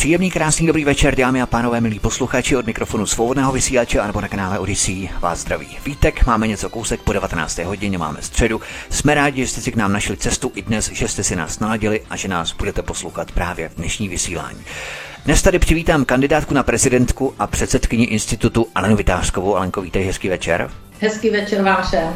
Příjemný, krásný, dobrý večer, dámy a pánové, milí posluchači od mikrofonu svobodného vysílače nebo na kanále Odyssey. Vás zdraví Vítek, máme něco kousek po 19. hodině, máme středu. Jsme rádi, že jste si k nám našli cestu i dnes, že jste si nás naladili a že nás budete poslouchat právě v dnešní vysílání. Dnes tady přivítám kandidátku na prezidentku a předsedkyni institutu Alenu Vytářskovou. Alenko, vítej, hezký večer. Hezký večer vám všem.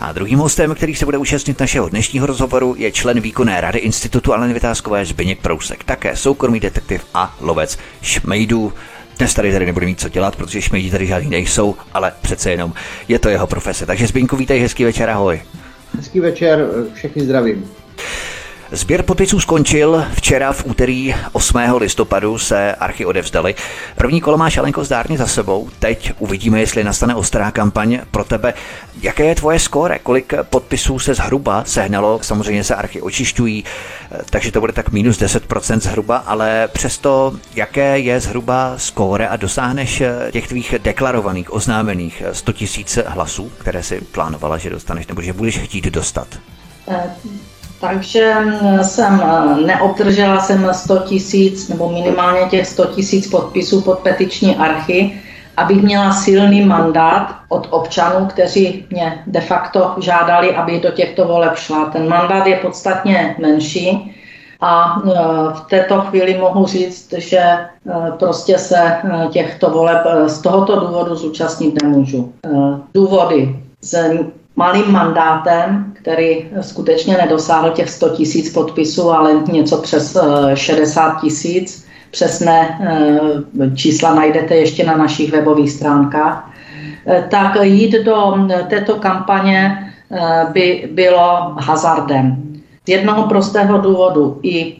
A druhým hostem, který se bude účastnit našeho dnešního rozhovoru, je člen výkonné rady Institutu Aleny Vytázkové Zbyněk Prousek, také soukromý detektiv a lovec šmejdů. Dnes tady tady nebude mít co dělat, protože šmejdi tady žádný nejsou, ale přece jenom je to jeho profese. Takže Zbyňku, vítej, hezký večer, ahoj. Hezký večer, všechny zdravím. Sběr podpisů skončil včera v úterý 8. listopadu se archy odevzdali. První kolo máš Alenko zdárně za sebou. Teď uvidíme, jestli nastane ostrá kampaň pro tebe. Jaké je tvoje skóre? Kolik podpisů se zhruba sehnalo? Samozřejmě se archy očišťují, takže to bude tak minus 10% zhruba, ale přesto jaké je zhruba skóre a dosáhneš těch tvých deklarovaných, oznámených 100 000 hlasů, které si plánovala, že dostaneš nebo že budeš chtít dostat? Eh, takže mm, jsem eh, neobdržela jsem 100 tisíc nebo minimálně těch 100 tisíc podpisů pod petiční archy, abych měla silný mandát od občanů, kteří mě de facto žádali, aby do těchto voleb šla. Ten mandát je podstatně menší a eh, v této chvíli mohu říct, že eh, prostě se těchto voleb z tohoto důvodu zúčastnit nemůžu. Důvody z malým mandátem, který skutečně nedosáhl těch 100 tisíc podpisů, ale něco přes 60 eh, tisíc. Přesné eh, čísla najdete ještě na našich webových stránkách. Eh, tak jít do této kampaně by bylo hazardem. Z jednoho prostého důvodu i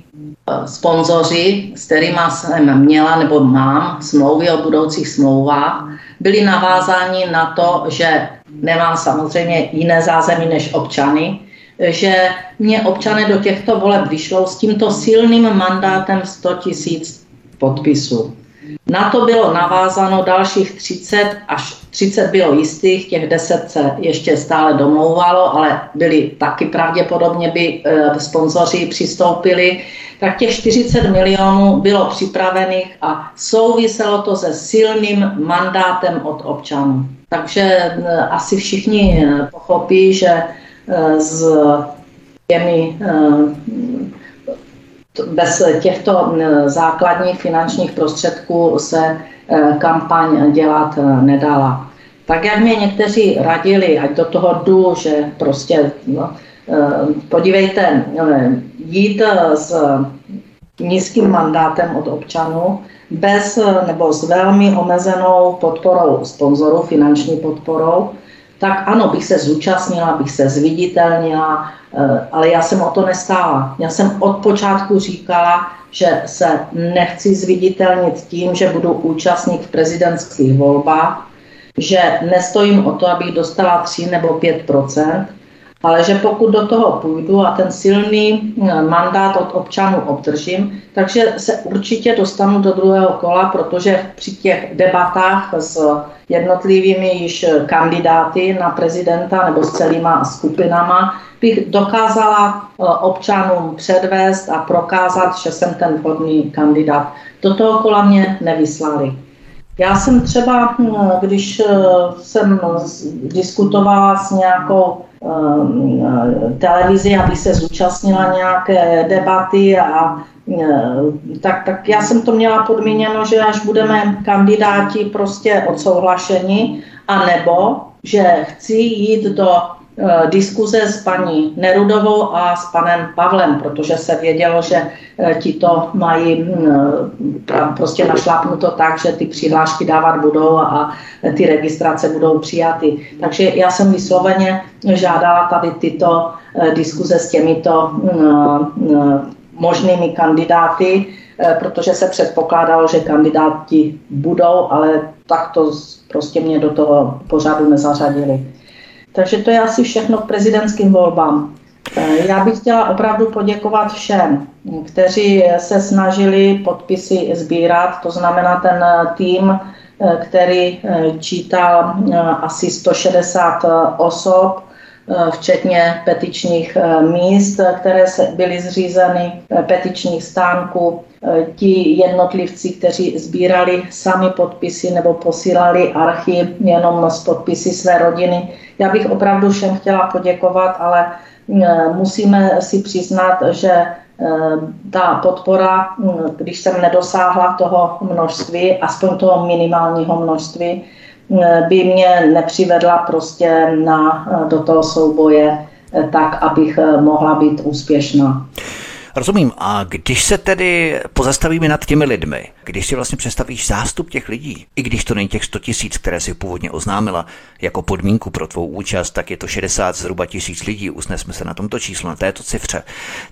sponzoři, s kterými jsem měla nebo mám smlouvy o budoucích smlouvách, byli navázáni na to, že nemám samozřejmě jiné zázemí než občany, že mě občané do těchto voleb vyšlo s tímto silným mandátem 100 tisíc podpisů. Na to bylo navázáno dalších 30, až 30 bylo jistých, těch 10 se ještě stále domlouvalo, ale byli taky pravděpodobně by e, sponzoři přistoupili. Tak těch 40 milionů bylo připravených a souviselo to se silným mandátem od občanů. Takže e, asi všichni e, pochopí, že e, s těmi bez těchto základních finančních prostředků se kampaň dělat nedala. Tak jak mě někteří radili, ať do toho jdu, že prostě, no, podívejte, jít s nízkým mandátem od občanů, bez nebo s velmi omezenou podporou sponzorů, finanční podporou, tak ano, bych se zúčastnila, bych se zviditelnila, eh, ale já jsem o to nestála. Já jsem od počátku říkala, že se nechci zviditelnit tím, že budu účastník v prezidentských volbách, že nestojím o to, abych dostala 3 nebo 5 ale že pokud do toho půjdu a ten silný eh, mandát od občanů obdržím, takže se určitě dostanu do druhého kola, protože při těch debatách s jednotlivými již kandidáty na prezidenta nebo s celýma skupinama bych dokázala eh, občanům předvést a prokázat, že jsem ten vhodný kandidát. Do toho kola mě nevyslali. Já jsem třeba, hm, když eh, jsem diskutovala s nějakou televizi, aby se zúčastnila nějaké debaty a hm, tak, tak já jsem to měla podmíněno, že až budeme kandidáti prostě odsouhlašeni, anebo že chci jít do Eh, diskuze s paní Nerudovou a s panem Pavlem, protože se vědělo, že eh, ti to mají mm, prostě našlápnuto tak, že ty přihlášky dávat budou a ty registrace budou přijaty. Takže já jsem vysloveně žádala tady tyto eh, diskuze s těmito mm, možnými kandidáty, protože se předpokládalo, že kandidáti budou, ale tak to prostě mě do toho pořadu nezařadili. Takže to je asi všechno k prezidentským volbám. Já bych chtěla opravdu poděkovat všem, kteří se snažili podpisy sbírat, to znamená ten tým, který čítal asi 160 osob, včetně petičních míst, které byly zřízeny, petičních stánků, ti jednotlivci, kteří sbírali sami podpisy nebo posílali archy jenom z podpisy své rodiny. Já bych opravdu všem chtěla poděkovat, ale musíme si přiznat, že ta podpora, když jsem nedosáhla toho množství, aspoň toho minimálního množství, by mě nepřivedla prostě na, do toho souboje tak, abych mohla být úspěšná. Rozumím. A když se tedy pozastavíme nad těmi lidmi, když si vlastně představíš zástup těch lidí, i když to není těch 100 tisíc, které si původně oznámila jako podmínku pro tvou účast, tak je to 60 zhruba tisíc lidí, usnesme se na tomto číslu, na této cifře,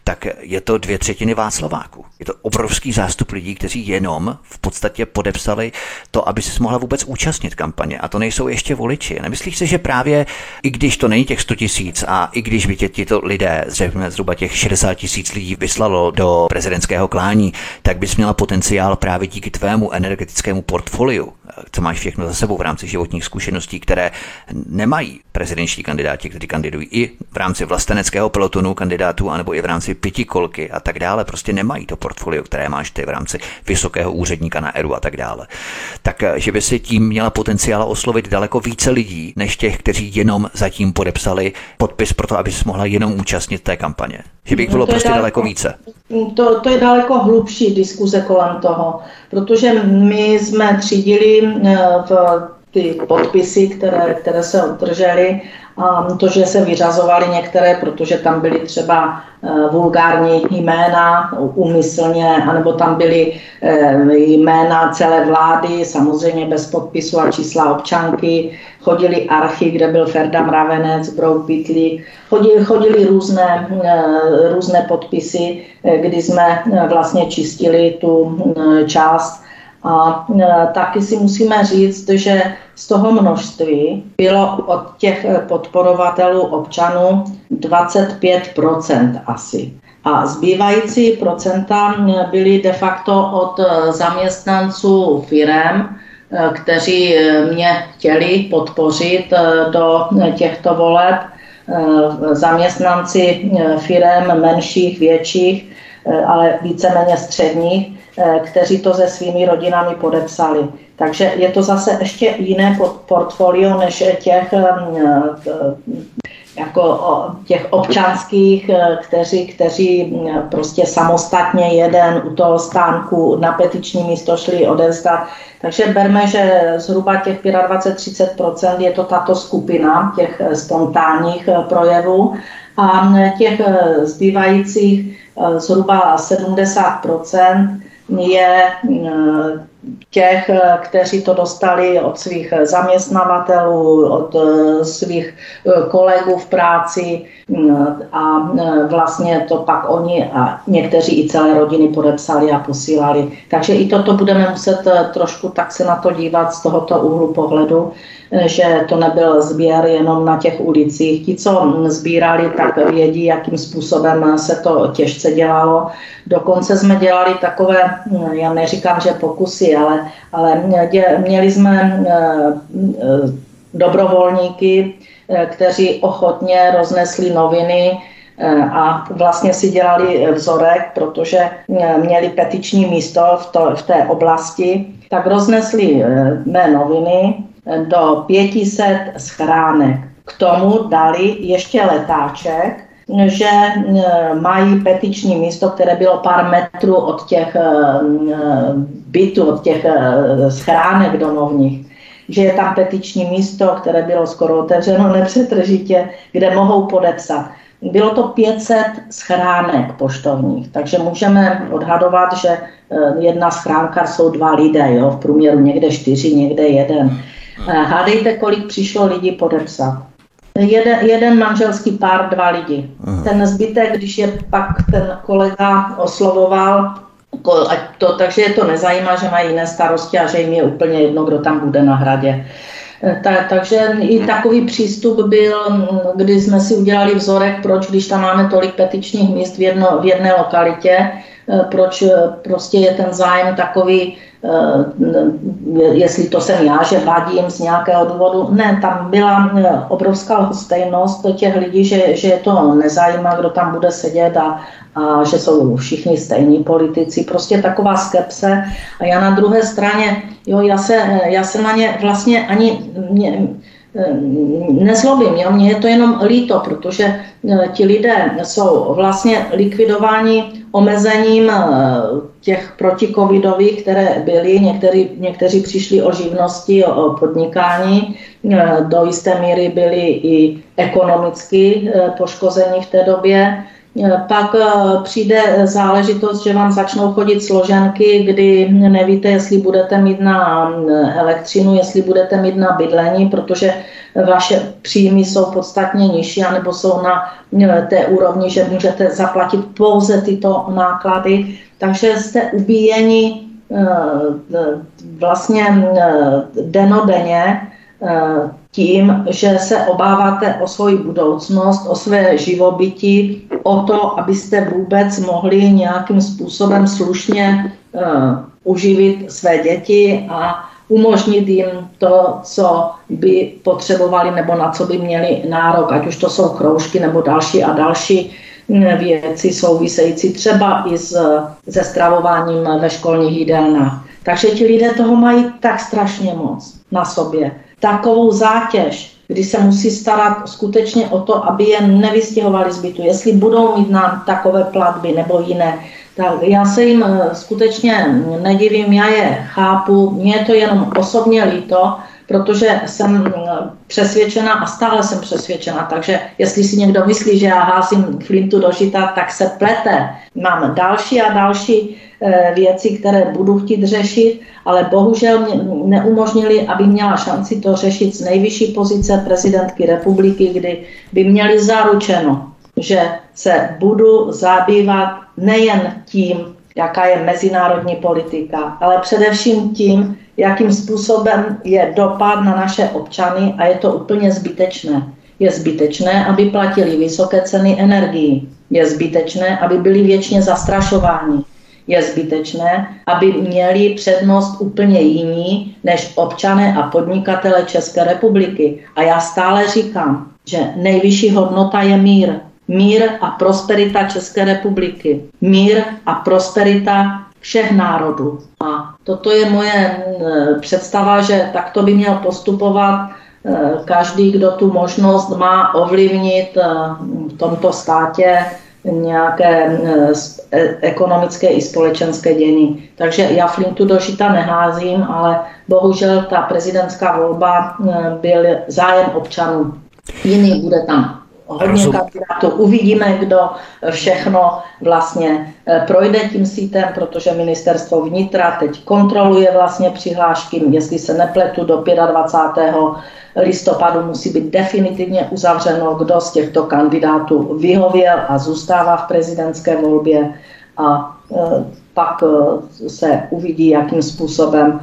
tak je to dvě třetiny Václaváků. Je to obrovský zástup lidí, kteří jenom v podstatě podepsali to, aby se mohla vůbec účastnit kampaně. A to nejsou ještě voliči. Nemyslíš si, že právě i když to není těch 100 tisíc a i když by tě tyto lidé, zhruba těch 60 tisíc lidí, vyslalo do prezidentského klání, tak bys měla potenciál právě díky tvému energetickému portfoliu, co máš všechno za sebou v rámci životních zkušeností, které nemají prezidentští kandidáti, kteří kandidují i v rámci vlasteneckého pelotonu kandidátů, anebo i v rámci pětikolky a tak dále, prostě nemají to portfolio, které máš ty v rámci vysokého úředníka na ERU a tak dále. Tak, že by si tím měla potenciál oslovit daleko více lidí, než těch, kteří jenom zatím podepsali podpis pro to, aby se mohla jenom účastnit té kampaně. Že by jich bylo no prostě daleko, daleko více. To, to je daleko hlubší diskuze kolem toho, protože my jsme třídili eh, v ty podpisy, které, které se obdržely, a to, že se vyřazovaly některé, protože tam byly třeba eh, vulgární jména úmyslně, anebo tam byly eh, jména celé vlády, samozřejmě bez podpisu a čísla občanky, chodili archy, kde byl Ferda Mravenec, Brouk Pitli, chodili, chodili různé, eh, různé podpisy, kdy jsme vlastně čistili tu část a e, taky si musíme říct, že z toho množství bylo od těch podporovatelů občanů 25% asi. A zbývající procenta byly de facto od zaměstnanců firem, e, kteří mě chtěli podpořit e, do těchto voleb. Zaměstnanci firem menších, větších, ale víceméně středních, Eh, kteří to se svými rodinami podepsali. Takže je to zase ještě jiné portfolio než těch eh, jako těch občanských, eh, kteří, kteří prostě samostatně jeden u toho stánku na petiční místo šli odevzdat. Takže berme, že zhruba těch 25-30% je to tato skupina těch spontánních projevů a těch zbývajících zhruba 70% je eh, těch, eh, kteří to dostali od svých zaměstnavatelů, od eh, svých kolegů v práci a vlastně to pak oni a někteří i celé rodiny podepsali a posílali. Takže i toto budeme muset trošku tak se na to dívat z tohoto úhlu pohledu, že to nebyl sběr jenom na těch ulicích. Ti, co sbírali, tak vědí, jakým způsobem se to těžce dělalo. Dokonce jsme dělali takové, já neříkám, že pokusy, ale, ale měli jsme dobrovolníky, kteří ochotně roznesli noviny, a vlastně si dělali vzorek, protože měli petiční místo v, to, v té oblasti, tak roznesli mé noviny do 500 schránek. K tomu dali ještě letáček, že mají petiční místo, které bylo pár metrů od těch bytů, od těch schránek domovních že je tam petiční místo, které bylo skoro otevřeno nepřetržitě, kde mohou podepsat. Bylo to 500 schránek poštovních, takže můžeme odhadovat, že jedna schránka jsou dva lidé, jo, v průměru někde čtyři, někde jeden. Hádejte, kolik přišlo lidí podepsat. Jeden, jeden manželský pár, dva lidi. Aha. Ten zbytek, když je pak ten kolega oslovoval, ať to, takže je to nezajímá, že mají jiné starosti a že jim je úplně jedno, kdo tam bude na hradě. Ta, takže i takový přístup byl, kdy jsme si udělali vzorek, proč, když tam máme tolik petičních míst v, jedno, v jedné lokalitě, proč prostě je ten zájem takový jestli to jsem já, že vadím z nějakého důvodu. Ne, tam byla eh, obrovská hostejnost těch lidí, že, že je to nezajímá, kdo tam bude sedět a, a že jsou všichni stejní politici. Prostě taková skepse. A já na druhé straně, jo, já se, já se na ně vlastně ani mě, eh, nezlobím, jo? mně je to jenom líto, protože ti lidé jsou vlastně likvidováni omezením těch protikovidových, které byly, některý, někteří přišli o živnosti, o, o podnikání, e, do jisté míry byli i ekonomicky e, poškození v té době. E, pak přijde záležitost, že vám začnou chodit složenky, kdy nevíte, jestli budete mít na elektřinu, jestli budete mít na bydlení, protože vaše příjmy jsou podstatně nižší, anebo jsou na té úrovni, že můžete zaplatit pouze tyto náklady. Takže jste ubíjeni eh, vlastně eh, denodenně eh, tím, že se obáváte o svoji budoucnost, o své živobytí, o to, abyste vůbec mohli nějakým způsobem slušně uživit své děti a umožnit jim to, co by potřebovali nebo na co by měli nárok, ať už to jsou kroužky nebo další a další věci související třeba i s, se stravováním ve školních jídelnách. Takže ti lidé toho mají tak strašně moc na sobě. Takovou zátěž, kdy se musí starat skutečně o to, aby je nevystěhovali z bytu, jestli budou mít nám takové platby nebo jiné. Tak já se jim eh, skutečně nedivím, já je chápu, mně je to jenom osobně líto, protože jsem eh, přesvědčena a stále jsem přesvědčena, takže jestli si někdo myslí, že já házím flintu do žita, tak se plete. Mám další a další eh, věci, které budu chtít řešit, ale bohužel mě neumožnili, aby měla šanci to řešit z nejvyšší pozice prezidentky republiky, kdy by měli zaručeno, že se budu zabývat nejen tím, jaká je mezinárodní politika, ale především tím, jakým způsobem je dopad na naše občany a je to úplně zbytečné. Je zbytečné, aby platili vysoké ceny energií. Je zbytečné, aby byli věčně zastrašováni. Je zbytečné, aby měli přednost úplně jiní než občané a podnikatele České republiky. A já stále říkám, že nejvyšší hodnota je mír. Mír a prosperita České republiky. Mír a prosperita všech národů. A toto je moje eh, představa, že takto by měl postupovat eh, každý, kdo tu možnost má ovlivnit eh, v tomto státě nějaké ekonomické i společenské dění. Takže já flintu do žita neházím, ale bohužel ta prezidentská volba byl zájem občanů. Jiný bude tam hodně kandidátů. Uvidíme, kdo všechno vlastně eh, projde tím sítem, protože ministerstvo vnitra teď kontroluje vlastně přihlášky, jestli se nepletu do 25. listopadu musí být definitivně uzavřeno, kdo z těchto kandidátů vyhověl a zůstává v prezidentské volbě a eh, pak eh, se uvidí, jakým způsobem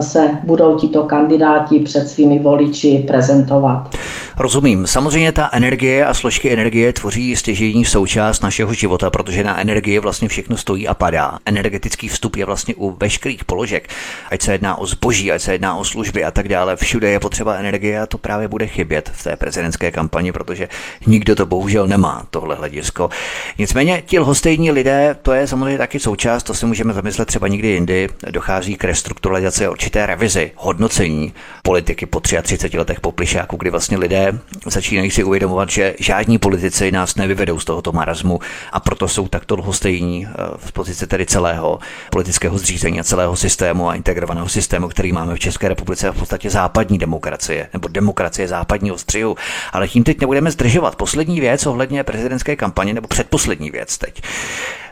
se budou tito kandidáti před svými voliči prezentovat. Rozumím. Samozřejmě ta energie a složky energie tvoří stěžení součást našeho života, protože na energie vlastně všechno stojí a padá. Energetický vstup je vlastně u veškerých položek, ať se jedná o zboží, ať se jedná o služby a tak dále. Všude je potřeba energie a to právě bude chybět v té prezidentské kampani, protože nikdo to bohužel nemá, tohle hledisko. Nicméně ti lhostejní lidé, to je samozřejmě taky součást, to si můžeme zamyslet třeba někdy jindy, dochází k restrukturalizaci určité revizi, hodnocení politiky po 33 letech po plišáku, kdy vlastně lidé začínají si uvědomovat, že žádní politici nás nevyvedou z tohoto marazmu a proto jsou takto dlhostejní eh, v pozici tedy celého politického zřízení a celého systému a integrovaného systému, který máme v České republice a v podstatě západní demokracie nebo demokracie západního střihu. Ale tím teď nebudeme zdržovat. Poslední věc ohledně prezidentské kampaně nebo předposlední věc teď.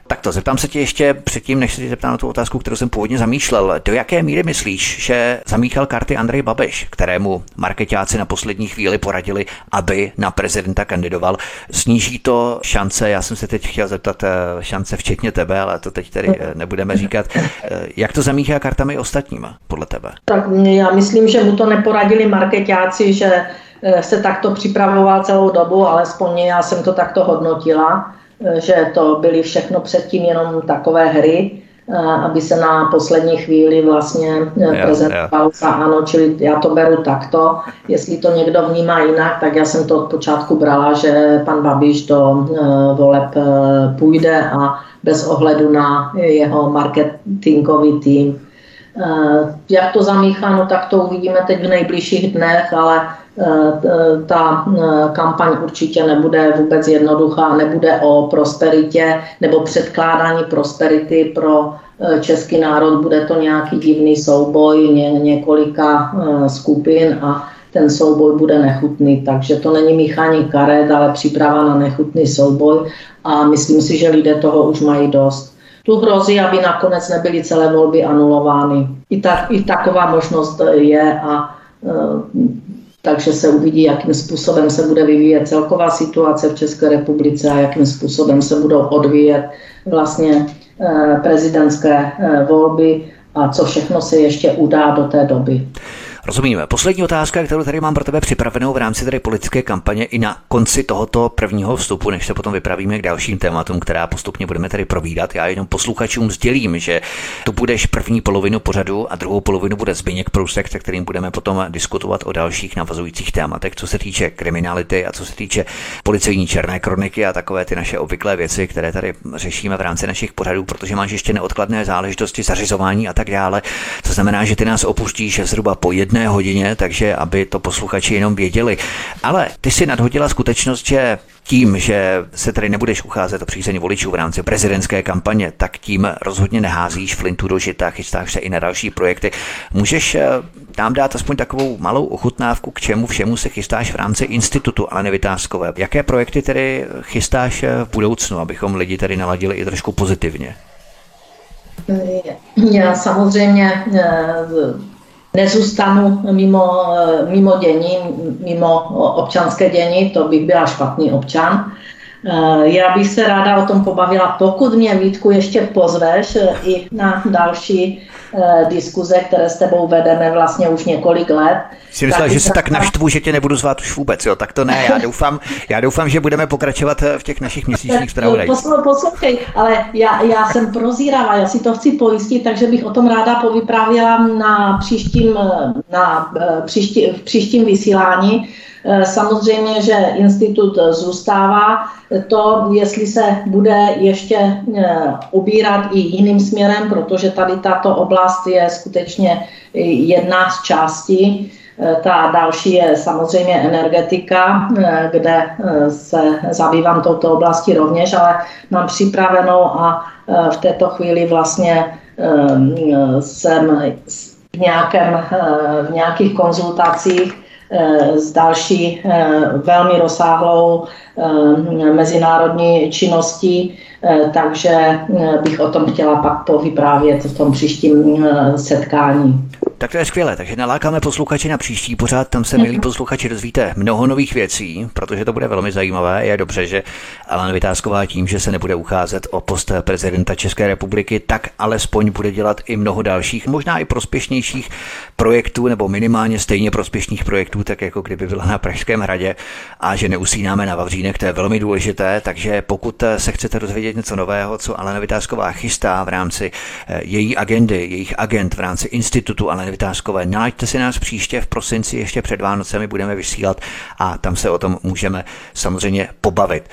Tak to zeptám se tě ještě předtím, než se ti zeptám na tu otázku, kterou jsem původně zamýšlel. Do jaké míry myslíš, že zamíchal karty Andrej Babiš, kterému marketáci na poslední chvíli poradili, aby na prezidenta kandidoval? Sníží to šance, já jsem se teď chtěl zeptat eh, šance včetně tebe, ale to teď tady eh, nebudeme říkat. Eh, jak to zamíchá kartami ostatníma, podle tebe? Tak já myslím, že mu to neporadili marketáci, že se takto připravoval celou dobu, alespoň já jsem to takto hodnotila že to byly všechno předtím jenom takové hry, eh, aby se na poslední chvíli vlastně eh, prezentoval za ano, čili já to beru takto. Jestli to někdo vnímá jinak, tak já jsem to od počátku brala, že pan Babiš do eh, voleb půjde a bez ohledu na jeho marketingový tým. Jak to zamíchá, no tak to uvidíme teď v nejbližších dnech, ale Eh, ta eh, kampaň určitě nebude vůbec jednoduchá, nebude o prosperitě nebo předkládání prosperity pro eh, český národ, bude to nějaký divný souboj ně, několika skupin a ten souboj bude nechutný, takže to není míchání karet, ale příprava na nechutný souboj a myslím si, že lidé toho už mají dost. Tu hrozí, aby nakonec nebyly celé volby anulovány. I, tak, i taková možnost je a takže se uvidí, jakým způsobem se bude vyvíjet celková situace v České republice a jakým způsobem se budou odvíjet vlastně eh, prezidentské eh, volby a co všechno se ještě udá do té doby. Rozumíme. Poslední otázka, kterou tady mám pro tebe připravenou v rámci tady politické kampaně i na konci tohoto prvního vstupu, než se potom vypravíme k dalším tématům, která postupně budeme tady provídat. Já jenom posluchačům sdělím, že tu budeš první polovinu pořadu a druhou polovinu bude Zbyněk Průsek, se kterým budeme potom diskutovat o dalších navazujících tématech, co se týče kriminality a co se týče policejní černé kroniky a takové ty naše obvyklé věci, které tady řešíme v rámci našich pořadů, protože máš ještě neodkladné záležitosti zařizování a tak dále. To znamená, že ty nás opustíš zhruba po jedné jedné hodině, takže aby to posluchači jenom věděli. Ale ty si nadhodila skutečnost, že tím, že se tady nebudeš ucházet o přízeň voličů v rámci prezidentské kampaně, tak tím rozhodně neházíš flintu do žita, chystáš se i na další projekty. Můžeš eh, nám dát aspoň takovou malou ochutnávku, k čemu všemu se chystáš v rámci institutu ale Vytázkové. Jaké projekty tedy chystáš eh, v budoucnu, abychom lidi tady naladili i trošku pozitivně? Já samozřejmě eh, nezůstanu mimo, mimo dění, mimo občanské dění, to bych byla špatný občan. Eh, já bych se ráda o tom pobavila, pokud mě Vítku ještě pozveš eh, i na další eh, diskuze, které s tebou vedeme vlastně už několik let. Si myslela, že se tak naštvu, že tě nebudu zvát už vůbec, jo? Tak to ne, já doufám, já doufám, že budeme pokračovat v těch našich měsíčních zpravodajích. Poslouchej, ale já, já jsem prozíravá, já si to chci pojistit, takže bych o tom ráda povyprávěla na příštím, na příští, v příštím vysílání. Samozřejmě, že institut zůstává, to, jestli se bude ještě eh, ubírat i jiným směrem, protože tady tato oblast je skutečně jedna z částí. Eh, ta další je samozřejmě energetika, eh, kde se zabývám touto oblasti rovněž, ale mám připravenou a v této chvíli vlastně jsem v, nějakém, v nějakých konzultacích s další velmi rozsáhlou Eh, mezinárodní činnosti, eh, takže eh, bych o tom chtěla pak povyprávět v tom příštím setkání. Tak to je skvělé, takže nalákáme posluchače na příští pořád, tam se, milí posluchači, dozvíte mnoho nových věcí, protože to bude velmi zajímavé. Je dobře, že Alan Vytázková tím, že se nebude ucházet o post prezidenta České republiky, tak alespoň bude dělat i mnoho dalších, možná i prospěšnějších projektů, nebo minimálně stejně prospěšných projektů, tak jako kdyby byla na Pražském hradě. A že neusínáme na Vavřínek, to je velmi důležité, takže pokud se chcete dozvědět něco nového, co Alena Vytázková chystá v rámci eh, její agendy, jejich agent v rámci institutu Alena Vytázkové. Nalaďte si nás příště v prosinci, ještě před Vánocemi budeme vysílat a tam se o tom můžeme samozřejmě pobavit.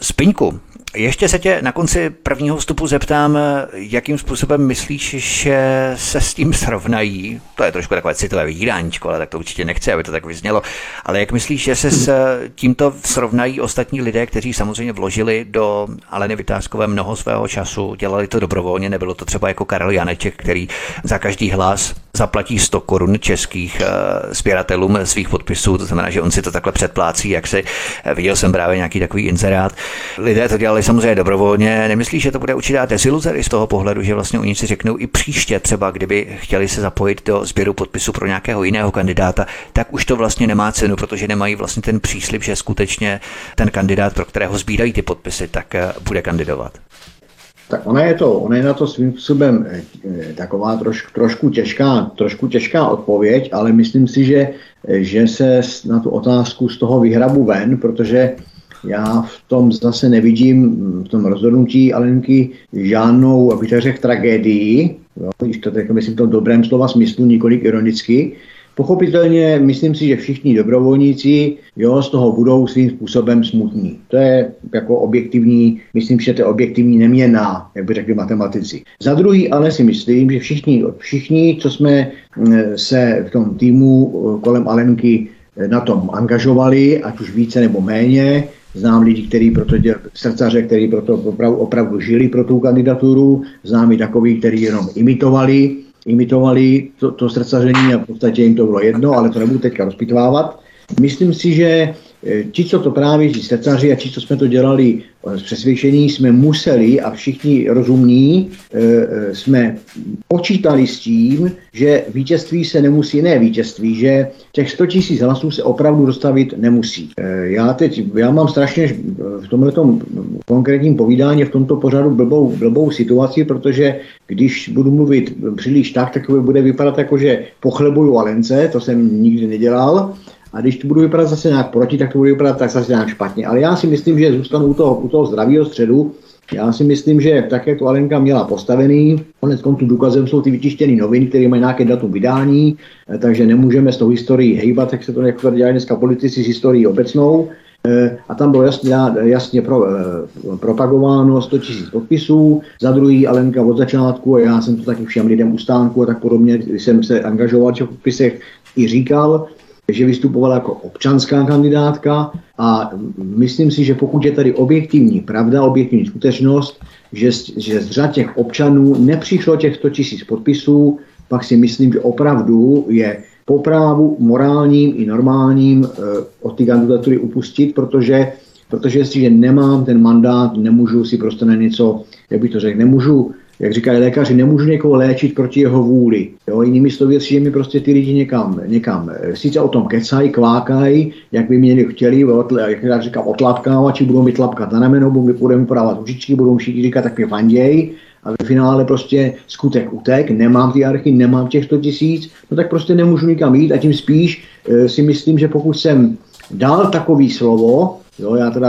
Spiňku, ještě se tě na konci prvního vstupu zeptám, jakým způsobem myslíš, že se s tím srovnají, to je trošku takové citové výdáníčko, ale tak to určitě nechci, aby to tak vyznělo, ale jak myslíš, že se s tímto srovnají ostatní lidé, kteří samozřejmě vložili do Aleny Vytázkové mnoho svého času, dělali to dobrovolně, nebylo to třeba jako Karel Janeček, který za každý hlas zaplatí 100 korun českých uh, sběratelům svých podpisů, to znamená, že on si to takhle předplácí, jak si viděl jsem právě nějaký takový inzerát. lidé to dělali samozřejmě dobrovolně. Nemyslíš, že to bude určitá desiluze z toho pohledu, že vlastně oni si řeknou i příště třeba, kdyby chtěli se zapojit do sběru podpisu pro nějakého jiného kandidáta, tak už to vlastně nemá cenu, protože nemají vlastně ten příslip, že skutečně ten kandidát, pro kterého sbírají ty podpisy, tak eh, bude kandidovat. Tak ona je to, ona je na to svým způsobem eh, eh, taková troš, trošku, těžká, trošku těžká odpověď, ale myslím si, že, že se na tu otázku z toho vyhrabu ven, protože já v tom zase nevidím, v tom rozhodnutí Alenky, žádnou, abych tak řekl, tragédii, jo, když to tak myslím v tom dobrém slova smyslu, několik ironicky, Pochopitelně myslím si, že všichni dobrovolníci jo, z toho budou svým způsobem smutní. To je jako objektivní, myslím, že to je objektivní neměná, jak by řekli matematici. Za druhý ale si myslím, že všichni, všichni co jsme eh, se v tom týmu eh, kolem Alenky eh, na tom angažovali, ať už více nebo méně, Znám lidi, kteří proto srdcaře, kteří proto opravdu, opravdu žili pro tu kandidaturu, znám i takový, kteří jenom imitovali imitovali to, to srdcaření a v podstatě jim to bylo jedno, ale to nebudu teďka rozpitvávat. Myslím si, že ti, co to právě, ti srdcaři a ti, co jsme to dělali z přesvědčení, jsme museli a všichni rozumní e, jsme počítali s tím, že vítězství se nemusí, ne vítězství, že těch 100 tisíc hlasů se opravdu dostavit nemusí. Já teď, já mám strašně v tomhle konkrétním povídání v tomto pořadu blbou, blbou situaci, protože když budu mluvit příliš tak, tak bude vypadat jako, že pochlebuju Alence, to jsem nikdy nedělal, a když to budu vypadat zase nějak proti, tak to bude vypadat tak zase nějak špatně. Ale já si myslím, že zůstanu u toho, u toho zdravého středu. Já si myslím, že tak, jak to Alenka měla postavený, konec konců důkazem jsou ty vytištěné noviny, které mají nějaké datum vydání, eh, takže nemůžeme s tou historií hejbat, jak se to jako dělají dneska politici s historií obecnou. Eh, a tam bylo jasně, jasně pro, eh, propagováno 100 000 podpisů. Za druhý Alenka od začátku, a já jsem to taky všem lidem u stánku a tak podobně, když jsem se angažoval v podpisech, i říkal, že vystupovala jako občanská kandidátka a myslím si, že pokud je tady objektivní pravda, objektivní skutečnost, že, že z řad těch občanů nepřišlo těch 100 tisíc podpisů, pak si myslím, že opravdu je po právu morálním i normálním e, od ty kandidatury upustit, protože protože jestliže nemám ten mandát, nemůžu si prostě na něco, jak bych to řekl, nemůžu jak říkají lékaři, nemůžu někoho léčit proti jeho vůli. Jo, jinými slovy, že mi prostě ty lidi někam, někam eh, sice o tom kecají, kvákají, jak by měli chtěli, jak já říkám, otlapkávači budou mi tlapkat na rameno, budou mi podávat užičky, budou všichni říkat, tak mě fanděj, a ve finále prostě skutek utek, nemám ty archy, nemám těch 100 tisíc, no tak prostě nemůžu nikam jít a tím spíš e, si myslím, že pokud jsem dal takový slovo, Jo, já teda,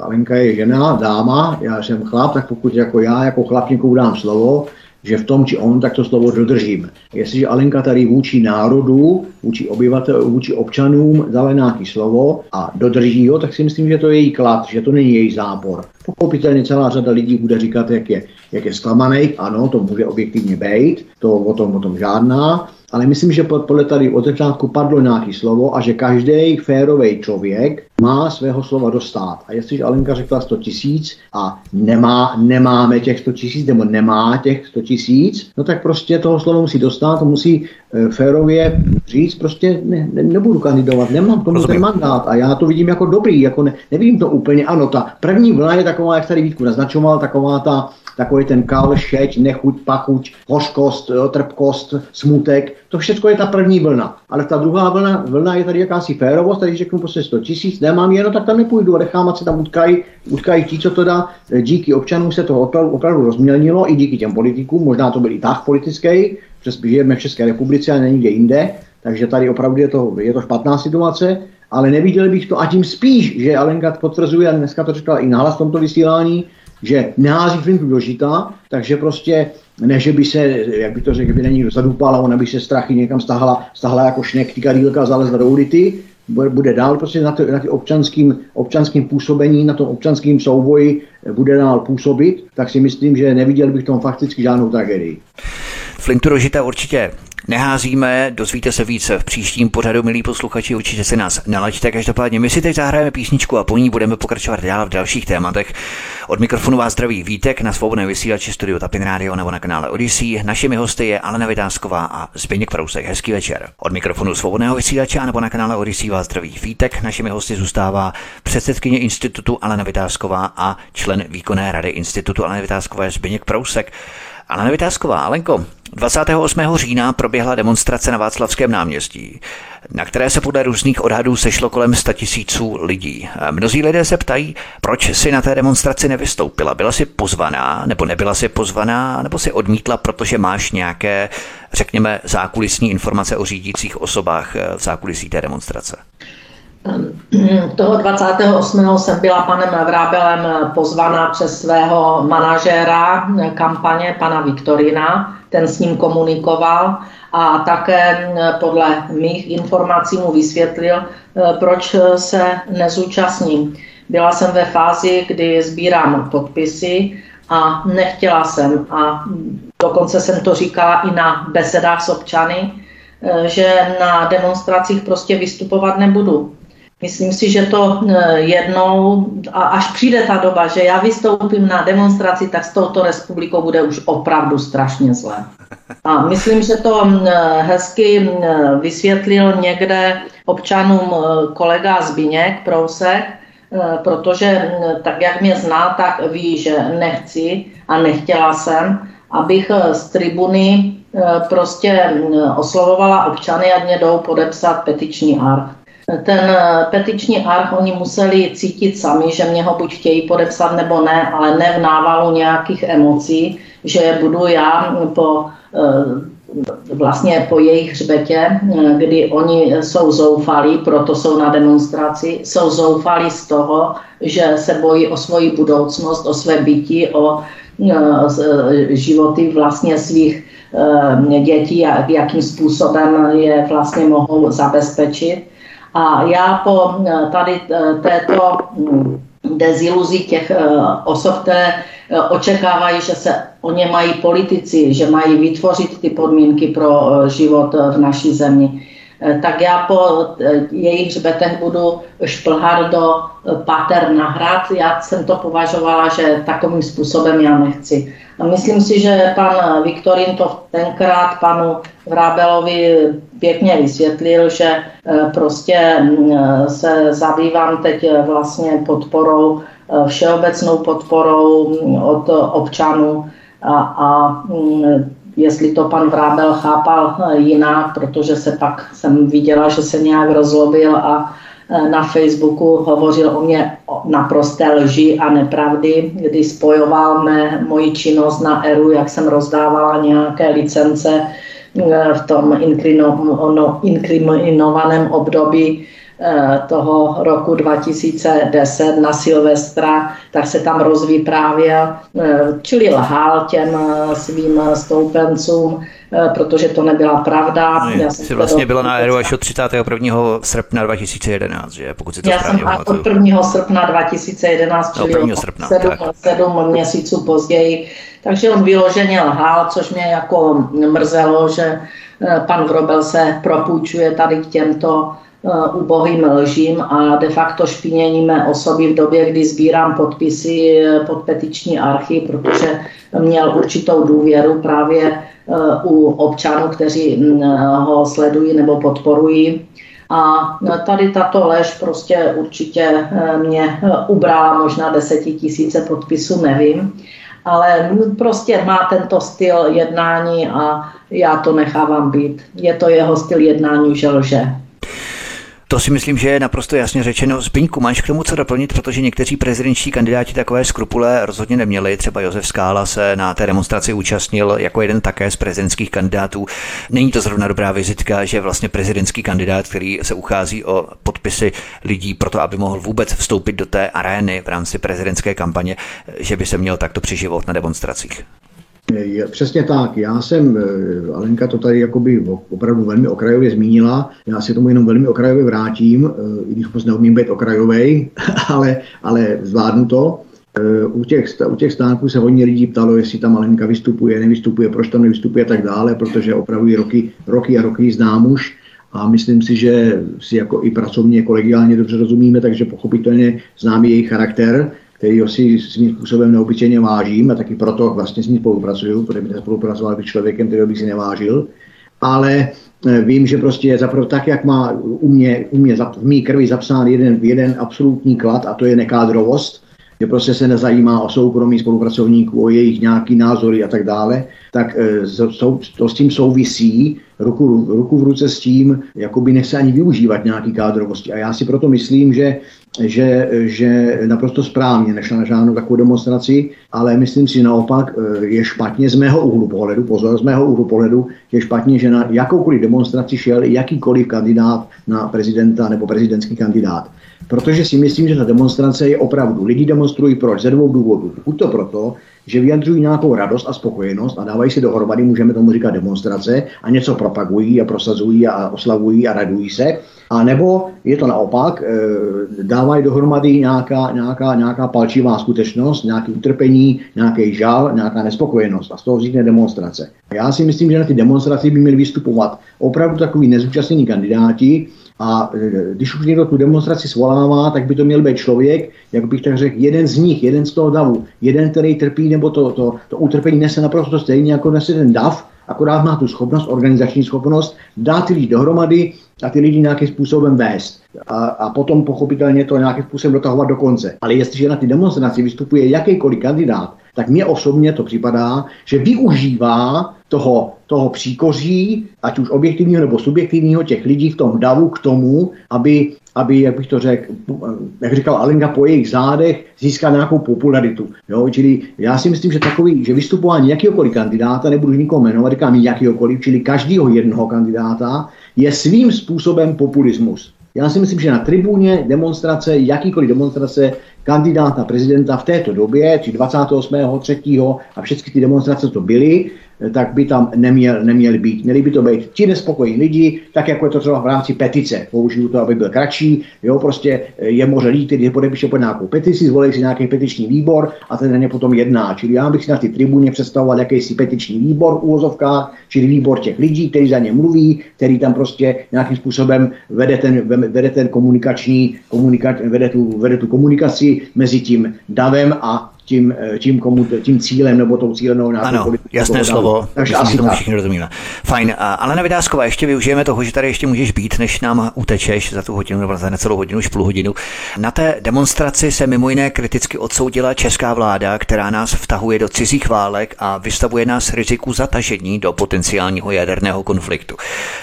Alenka je žena, dáma, já jsem chlap, tak pokud jako já jako chlap někomu dám slovo, že v tom či on, tak to slovo dodržím. Jestliže Alenka tady vůči národu, vůči obyvatel, vůči občanům dala nějaký slovo a dodrží ho, tak si myslím, že to je její klad, že to není její zápor. Pochopitelně celá řada lidí bude říkat, jak je, jak je zklamaný, ano, to může objektivně být, to o tom, o tom žádná, ale myslím, že podle tady od začátku padlo nějaké slovo a že každý férový člověk má svého slova dostat. A jestliže Alenka řekla 100 tisíc a nemá, nemáme těch 100 tisíc, nebo nemá těch 100 tisíc, no tak prostě toho slova musí dostat, to musí e, férově říct, prostě ne, ne, nebudu kandidovat, nemám tomu ten mandát a já to vidím jako dobrý, jako ne, nevidím to úplně, ano, ta první vlna je taková, jak tady Vítku naznačoval, taková ta takový ten kal, šeť, nechuť, pachuť, hořkost, trpkost, smutek, to všechno je ta první vlna. Ale ta druhá vlna, vlna je tady jakási férovost, tady řeknu prostě 100 tisíc, nemám jenom, tak tam nepůjdu a nechám, ať se tam utkají, utkají ti, co to dá. Díky občanům se to opravdu, opravdu rozmělnilo, i díky těm politikům, možná to byl i tak politický, přes žijeme v České republice a není jinde, takže tady opravdu je to, je to špatná situace, ale neviděl bych to a tím spíš, že Alenka potvrzuje, a dneska to řekla i nahlas v tomto vysílání, že nehází flintu do žita, takže prostě ne, že by se, jak by to řekl, by na někdo zadupal a ona by se strachy někam stahla, stahla jako šnek, ty kadílka zalezla do ulity, bude dál prostě na, to, na občanským, občanským působení, na tom občanským souboji bude dál působit, tak si myslím, že neviděl bych tom fakticky žádnou tragédii. Flintu rožité určitě neházíme, dozvíte se více v příštím pořadu, milí posluchači, určitě se nás nalaďte. Každopádně my si teď zahrajeme písničku a po ní budeme pokračovat dál v dalších tématech. Od mikrofonu vás zdraví Vítek na svobodné vysílači Studio Tapin Radio nebo na kanále Odyssey. Našimi hosty je Alena Vytázková a Zbigněk Prousek. Hezký večer. Od mikrofonu svobodného vysílače nebo na kanále Odyssey vás zdraví Vítek. Našimi hosty zůstává předsedkyně institutu Alena Vytázková a člen výkonné rady institutu Alena Vytázkové Zbigněk Prousek. Alena Vytázková, Alenko, 28. října proběhla demonstrace na Václavském náměstí, na které se podle různých odhadů sešlo kolem 100 tisíců lidí. Mnozí lidé se ptají, proč si na té demonstraci nevystoupila. Byla si pozvaná, nebo nebyla si pozvaná, nebo si odmítla, protože máš nějaké, řekněme, zákulisní informace o řídících osobách v zákulisí té demonstrace? Toho 28. jsem byla panem Vrábelem pozvaná přes svého manažéra kampaně, pana Viktorina, ten s ním komunikoval a také podle mých informací mu vysvětlil, proč se nezúčastním. Byla jsem ve fázi, kdy sbírám podpisy a nechtěla jsem a dokonce jsem to říkala i na besedách s občany, že na demonstracích prostě vystupovat nebudu Myslím si, že to e, jednou, a až přijde ta doba, že já vystoupím na demonstraci, tak s touto republikou bude už opravdu strašně zlé. A myslím, že to hezky vysvětlil někde občanům kolega Zbiněk Prousek, protože tak jak mě zná, tak ví, že nechci a nechtěla jsem, abych z tribuny prostě oslovovala občany, ať mě jdou podepsat petiční akt ten eh, petiční arch oni museli cítit sami, že mě ho buď chtějí podepsat nebo ne, ale ne v návalu nějakých emocí, že budu já po eh, vlastně po jejich hřbetě, eh, kdy oni jsou zoufalí, proto jsou na demonstraci, jsou zoufalí z toho, že se bojí o svoji budoucnost, o své bytí, o životy vlastně svých dětí jakým způsobem je vlastně mohou zabezpečit. A já po eh, tady eh, této hm, deziluzi těch eh, osob, které očekávají, že se o ně mají politici, že mají vytvořit ty podmínky pro život v naší zemi, tak já po jejich hřbetech budu šplhat do pater na hrad. Já jsem to považovala, že takovým způsobem já nechci. A myslím si, že pan Viktorin to tenkrát panu Vrábelovi pěkně vysvětlil, že eh, prostě mm, se zabývám teď eh, vlastně podporou, eh, všeobecnou podporou mm, od občanů a, a mm, jestli to pan Vrábel chápal jinak, protože se pak jsem viděla, že se nějak rozlobil a na Facebooku hovořil o mě naprosté lži a nepravdy, kdy spojoval mé, moji činnost na ERU, jak jsem rozdávala nějaké licence v tom inkriminovaném období eh, toho roku 2010 na Silvestra, tak se tam rozvyprávěl, eh, čili lhal těm eh, svým stoupencům, protože to nebyla pravda. No, já jsem vlastně byla na Aero až od 31. srpna 2011, že? Pokud si to Já jsem od 1. srpna 2011, no, čili no, 1. srpna, sedm, sedm měsíců později takže on vyloženě lhal, což mě jako mrzelo, že eh, pan Vrobel se propůjčuje tady k těmto eh, ubohým lžím a de facto špinění mé osoby v době, kdy sbírám podpisy eh, pod petiční archy, protože měl určitou důvěru právě u občanů, kteří mm, ho sledují nebo podporují. A tady tato lež prostě určitě mě ubrala možná desetitisíce podpisů, nevím ale prostě má tento styl jednání a já to nechávám být. Je to jeho styl jednání, že lže. To si myslím, že je naprosto jasně řečeno. Zbyňku, máš k tomu co doplnit, protože někteří prezidentští kandidáti takové skrupule rozhodně neměli. Třeba Josef Skála se na té demonstraci účastnil jako jeden také z prezidentských kandidátů. Není to zrovna dobrá vizitka, že vlastně prezidentský kandidát, který se uchází o podpisy lidí pro to, aby mohl vůbec vstoupit do té arény v rámci prezidentské kampaně, že by se měl takto přeživot na demonstracích. Přesně tak. Já jsem, eh, Alenka to tady jakoby opravdu velmi okrajově zmínila. Já si tomu jenom velmi okrajově vrátím, eh, i když moc neumím být okrajovej, ale, ale zvládnu to. u těch, u těch stánků se hodně lidí ptalo, jestli ta Malenka vystupuje, nevystupuje, proč tam nevystupuje a tak dále, protože opravdu roky, roky a roky znám už a myslím si, že si jako i pracovně, kolegiálně dobře rozumíme, takže pochopitelně znám jejich charakter, který si svým způsobem neobyčejně vážím a taky proto vlastně s ní spolupracuju, protože bych spolupracoval bych člověkem, kterého bych si nevážil. Ale eh, vím, že prostě je zapravo tak, jak má u mě, u mě v mý krvi zapsán jeden, jeden absolutní klad a to je nekádrovost, že prostě se nezajímá o soukromí spolupracovníků, o jejich nějaký názory a tak dále, tak eh, to s tím souvisí ruku, ruku v ruce s tím, jakoby nechce ani využívat nějaký kádrovosti. A já si proto myslím, že že, že naprosto správně nešla na žádnou takovou demonstraci, ale myslím si naopak, eh, je špatně z mého úhlu pohledu, pozor, z mého úhlu pohledu je špatně, že na jakoukoliv demonstraci šel jakýkoliv kandidát na prezidenta nebo prezidentský kandidát. Protože si myslím, že ta demonstrace je opravdu. Lidi demonstrují proč? Ze dvou důvodů. Buď to proto, že vyjadřují nějakou radost a spokojenost a dávají si dohromady, můžeme tomu říkat demonstrace, a něco propagují a prosazují a oslavují a radují se. A nebo je to naopak, e, dávají dohromady nějaká, nějaká, nějaká palčivá skutečnost, nějaké utrpení, nějaký žal, nějaká nespokojenost. A z toho vznikne demonstrace. Já si myslím, že na ty demonstraci by měli vystupovat opravdu takový nezúčastnění kandidáti, a e, když už někdo tu demonstraci svolává, tak by to měl být člověk, jak bych tak řekl, jeden z nich, jeden z toho davu, jeden, který trpí, nebo to, to, to utrpení nese naprosto stejně jako nese ten dav, akorát má tu schopnost, organizační schopnost, dát ty lidi dohromady a ty lidi nějakým způsobem vést. A, a potom pochopitelně to nějakým způsobem dotahovat do konce. Ale jestliže na ty demonstraci vystupuje jakýkoliv kandidát, tak mně osobně to připadá, že využívá toho, toho příkoří, ať už objektivního nebo subjektivního těch lidí v tom davu k tomu, aby, aby jak bych to řekl, jak říkal Alenka, po jejich zádech získá nějakou popularitu. Jo? Čili já si myslím, že takový, že vystupování jakýkoliv kandidáta, nebudu nikoho jmenovat, říkám jakýkoliv, čili každého jednoho kandidáta, je svým způsobem populismus. Já si myslím, že na tribuně demonstrace, jakýkoliv demonstrace kandidáta prezidenta v této době, či 28. 3. a všechny ty demonstrace to byly, tak by tam neměl, neměl být. Měli by to být ti nespokojení lidi, tak jako je to třeba v rámci petice. Použiju to, aby byl kratší. Jo, prostě je moře lidí, kteří podepíše pod nějakou petici, zvolí si nějaký petiční výbor a ten na ně potom jedná. Čili já bych si na ty tribuně představoval jakýsi petiční výbor v úvozovkách, čili výbor těch lidí, kteří za ně mluví, který tam prostě nějakým způsobem vede ten, vede ten komunikační, komunika, vede, tu, vede tu komunikaci mezi tím davem a tím, eh, tím, komu, tím cílem nebo tou cílenou nějakou Ano, jasné slovo, takže asi tomu všichni rozumíme. Fajn, ale na ještě využijeme toho, že tady ještě můžeš být, než nám utečeš za tu hodinu nebo za necelou hodinu, už půl hodinu. Na té demonstraci se mimo jiné kriticky odsoudila česká vláda, která nás vtahuje do cizích válek a vystavuje nás riziku zatažení do potenciálního jaderného konfliktu.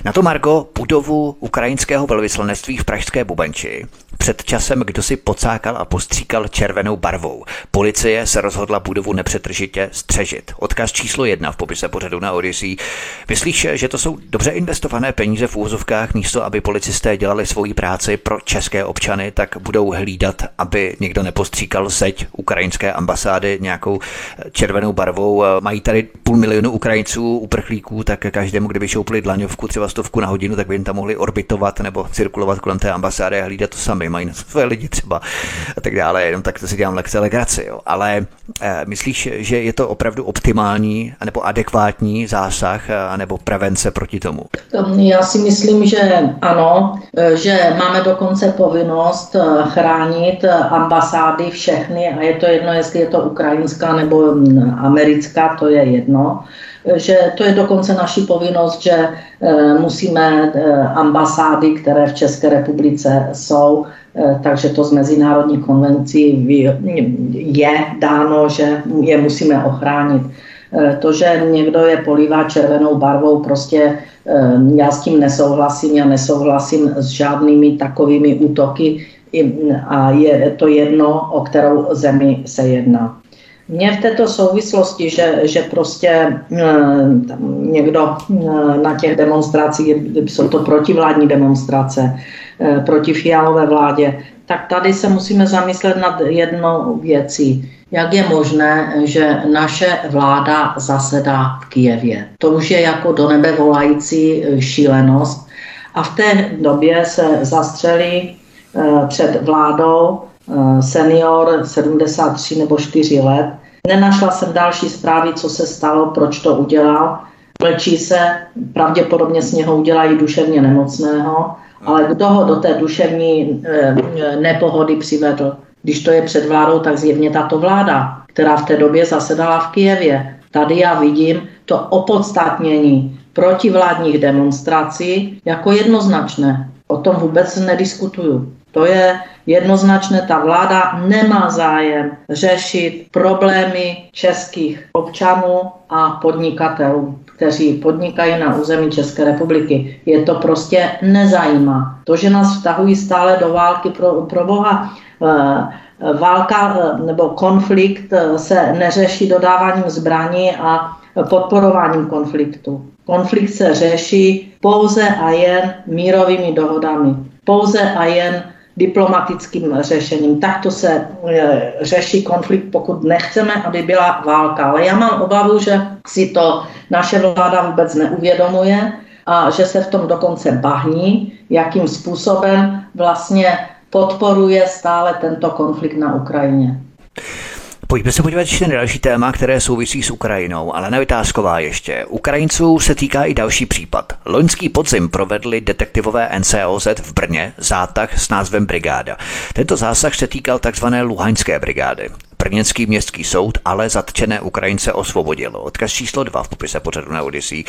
Na to Margo budovu ukrajinského velvyslanectví v Pražské Bubenči před časem kdo si pocákal a postříkal červenou barvou. Policie se rozhodla budovu nepřetržitě střežit. Odkaz číslo jedna v popise pořadu na Odyssey. Myslíš, že to jsou dobře investované peníze v úzovkách, místo aby policisté dělali svoji práci pro české občany, tak budou hlídat, aby někdo nepostříkal seď ukrajinské ambasády nějakou červenou barvou. Mají tady půl milionu Ukrajinců, uprchlíků, tak každému, kdyby šoupli dlaňovku, třeba stovku na hodinu, tak by jim tam mohli orbitovat nebo cirkulovat kolem té ambasády a hlídat to sami mají na své lidi třeba a tak dále, jenom tak to si dělám lekce legraci, jo. Ale e, myslíš, že je to opravdu optimální nebo adekvátní zásah a nebo prevence proti tomu? Já si myslím, že ano, eh, že máme dokonce povinnost eh, chránit ambasády všechny a je to jedno, jestli je to ukrajinská nebo hm, americká, to je jedno že to je dokonce naší povinnost, že musíme ambasády, které v České republice jsou, Eh, takže to z mezinárodní konvencí je dáno, že je musíme ochránit. Eh, to, že někdo je polívá červenou barvou, prostě eh, já s tím nesouhlasím, já nesouhlasím s žádnými takovými útoky a je to jedno, o kterou zemi se jedná. Mně v této souvislosti, že, že prostě někdo na těch demonstracích, jsou to protivládní demonstrace, Eh, proti fialové vládě, tak tady se musíme zamyslet nad jednou věcí. Jak je možné, že naše vláda zasedá v Kijevě? To už je jako do nebe volající eh, šílenost. A v té době se zastřeli eh, před vládou senior 73 nebo 4 let. Nenašla jsem další zprávy, co se stalo, proč to udělal. Vlčí se, pravděpodobně z něho udělají duševně nemocného, ale kdo ho do té duševní e, nepohody přivedl? Když to je před vládou, tak zjevně tato vláda, která v té době zasedala v Kijevě. Tady já vidím to opodstatnění protivládních demonstrací jako jednoznačné. O tom vůbec nediskutuju. To je jednoznačné, ta vláda nemá zájem řešit problémy českých občanů a podnikatelů, kteří podnikají na území České republiky. Je to prostě nezajímá. To, že nás vtahují stále do války pro, pro boha, eh, válka eh, nebo konflikt eh, se neřeší dodáváním zbraní a podporováním konfliktu. Konflikt se řeší pouze a jen mírovými dohodami. Pouze a jen diplomatickým řešením. Takto se e, řeší konflikt, pokud nechceme, aby byla válka. Ale já mám obavu, že si to naše vláda vůbec neuvědomuje a že se v tom dokonce bahní, jakým způsobem vlastně podporuje stále tento konflikt na Ukrajině. Pojďme se podívat ještě na další téma, které souvisí s Ukrajinou, ale nevytázková ještě. Ukrajinců se týká i další případ. Loňský podzim provedli detektivové NCOZ v Brně zátah s názvem Brigáda. Tento zásah se týkal tzv. Luhanské brigády. Brněnský městský soud ale zatčené Ukrajince osvobodil. Odkaz číslo 2 v popise pořadu na Odyssey.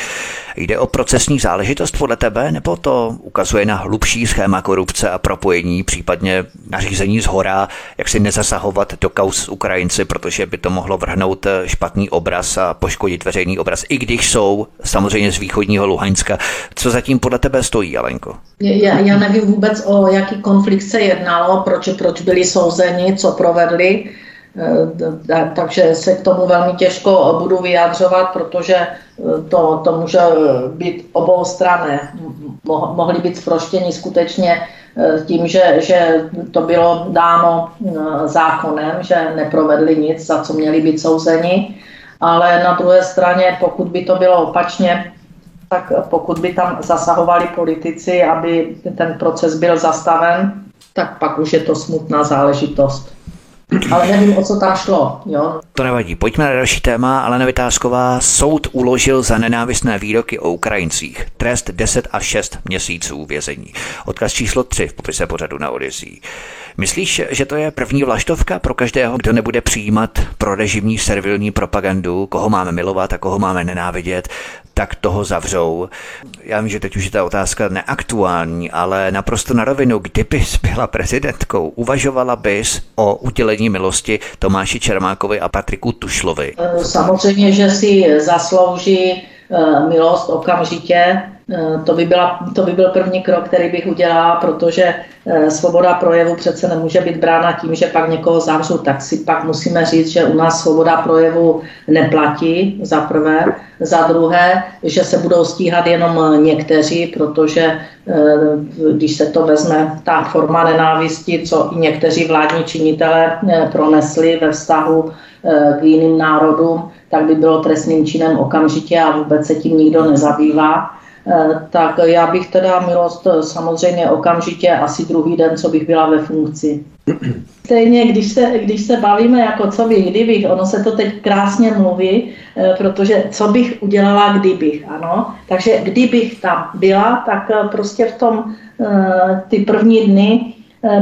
Jde o procesní záležitost podle tebe, nebo to ukazuje na hlubší schéma korupce a propojení, případně nařízení z hora, jak si nezasahovat do kaus Ukrajinci, protože by to mohlo vrhnout špatný obraz a poškodit veřejný obraz, i když jsou samozřejmě z východního Luhanska. Co zatím podle tebe stojí, Alenko? Já, já nevím vůbec, o jaký konflikt se jednalo, proč, proč byli souzeni, co provedli. Eh, takže se k tomu velmi těžko budu vyjadřovat, protože eh, to, to může být obou strany. Mohli být zproštěni skutečně eh, tím, že, že to bylo dáno zákonem, že neprovedli nic, za co měli být souzeni, ale na druhé straně, pokud by to bylo opačně, tak pokud by tam zasahovali politici, aby ten proces byl zastaven, tak pak už je to smutná záležitost. Ale nevím, o co tam šlo. Jo? To nevadí. Pojďme na další téma. ale Vytázková. Soud uložil za nenávistné výroky o Ukrajincích. Trest 10 až 6 měsíců vězení. Odkaz číslo 3 v popise pořadu na Odisí. Myslíš, že to je první vlaštovka pro každého, kdo nebude přijímat pro režimní servilní propagandu, koho máme milovat a koho máme nenávidět, tak toho zavřou. Já vím, že teď už je ta otázka neaktuální, ale naprosto na rovinu, kdybys byla prezidentkou, uvažovala bys o udělení milosti Tomáši Čermákovi a Patriku Tušlovi? Samozřejmě, že si zaslouží milost okamžitě, Eh, to by, byla, to by byl první krok, který bych udělala, protože eh, svoboda projevu přece nemůže být brána tím, že pak někoho zavřu, tak si pak musíme říct, že u nás svoboda projevu neplatí, za prvé. Za druhé, že se budou stíhat jenom někteří, protože eh, když se to vezme, ta forma nenávisti, co i někteří vládní činitelé pronesli ve vztahu k jiným národům, tak by bylo trestným činem okamžitě a vůbec se tím nikdo nezabývá. Eh, tak já bych teda milost eh, samozřejmě okamžitě asi druhý den, co bych byla ve funkci. Stejně, když se, když se bavíme jako co bych, kdybych, ono se to teď krásně mluví, eh, protože co bych udělala, kdybych, ano. Takže kdybych tam byla, tak prostě v tom ty první dny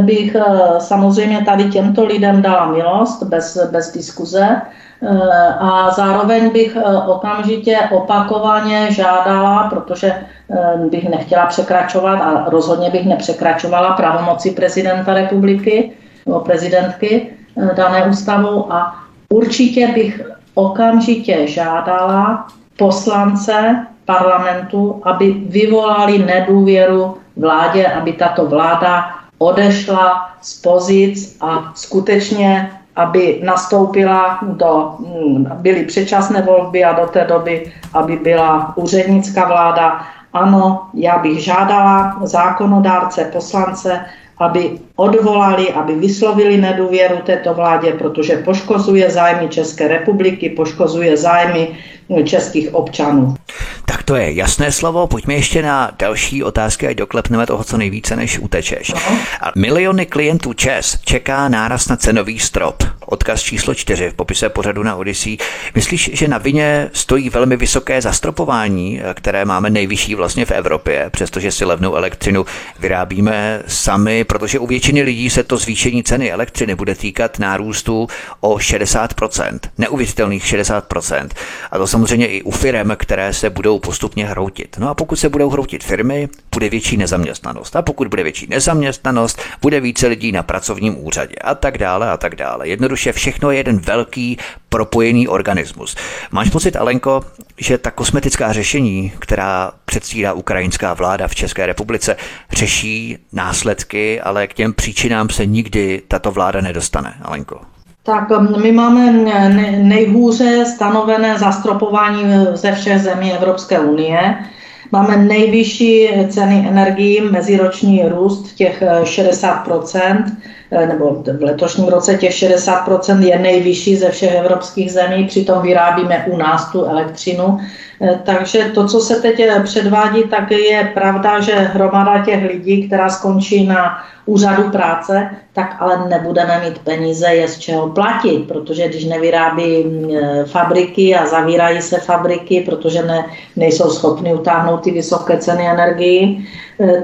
bych samozřejmě tady těmto lidem dala milost bez, bez diskuze, Eh, a zároveň bych eh, okamžitě opakovaně žádala, protože eh, bych nechtěla překračovat a rozhodně bych nepřekračovala pravomoci prezidenta republiky nebo prezidentky dané ústavou. A určitě bych okamžitě žádala poslance parlamentu, aby vyvolali nedůvěru vládě, aby tato vláda odešla z pozic a skutečně aby nastoupila do, hm, byly předčasné volby a do té doby, aby byla úřednická vláda. Ano, já bych žádala zákonodárce, poslance, aby odvolali, aby vyslovili nedůvěru této vládě, protože poškozuje zájmy České republiky, poškozuje zájmy českých občanů To je jasné slovo, pojďme ještě na další otázky, ať doklepneme toho, co nejvíce, než utečeš. A miliony klientů ČES čeká náraz na cenový strop. Odkaz číslo čtyři v popise pořadu na Odyssey. Myslíš, že na vině stojí velmi vysoké zastropování, které máme nejvyšší vlastně v Evropě, přestože si levnou elektřinu vyrábíme sami, protože u většiny lidí se to zvýšení ceny elektřiny bude týkat nárůstu o 60%, neuvěřitelných 60%. A to samozřejmě i u firm, které se budou postupně hroutit. No a pokud se budou hroutit firmy, bude větší nezaměstnanost. A pokud bude větší nezaměstnanost, bude více lidí na pracovním úřadě a tak dále a tak dále. Jednoduše všechno je jeden velký propojený organismus. Máš pocit, Alenko, že ta kosmetická řešení, která předstírá ukrajinská vláda v České republice, řeší následky, ale k těm příčinám se nikdy tato vláda nedostane, Alenko? Tak um, my máme nejhůře stanovené zastropování ze všech zemí Evropské unie. Máme nejvyšší ceny energií, meziroční růst těch 60 eh, eh, nebo v letošním roce těch 60% je nejvyšší ze všech evropských zemí, přitom vyrábíme u nás tu elektřinu. Eh, takže to, co se teď předvádí, tak je pravda, že hromada těch lidí, která skončí na úřadu práce, tak ale nebudeme mít peníze, je z čeho platit, protože když nevyrábí mm, fabriky a zavírají se fabriky, protože ne, nejsou schopni utáhnout ty vysoké ceny energii,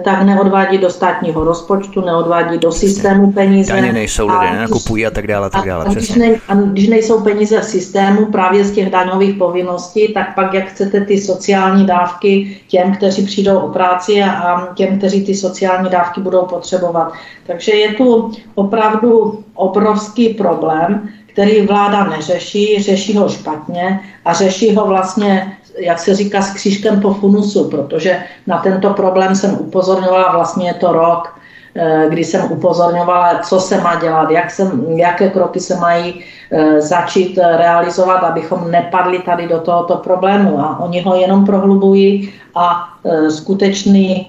tak neodvádí do státního rozpočtu, neodvádí do systému peníze. Daně nejsou, lidé nenakupují a tak dále. A tak dále a, když ne, a když nejsou peníze v systému právě z těch daňových povinností, tak pak jak chcete ty sociální dávky těm, kteří přijdou o práci a těm, kteří ty sociální dávky budou potřebovat. Takže je tu opravdu obrovský problém, který vláda neřeší, řeší ho špatně a řeší ho vlastně, jak se říká, s křížkem po funusu, protože na tento problém jsem upozorňovala vlastně je to rok, kdy jsem upozorňovala, co se má dělat, jak se, jaké kroky se mají eh, začít realizovat, abychom nepadli tady do tohoto problému. A oni ho jenom prohlubují a skutečný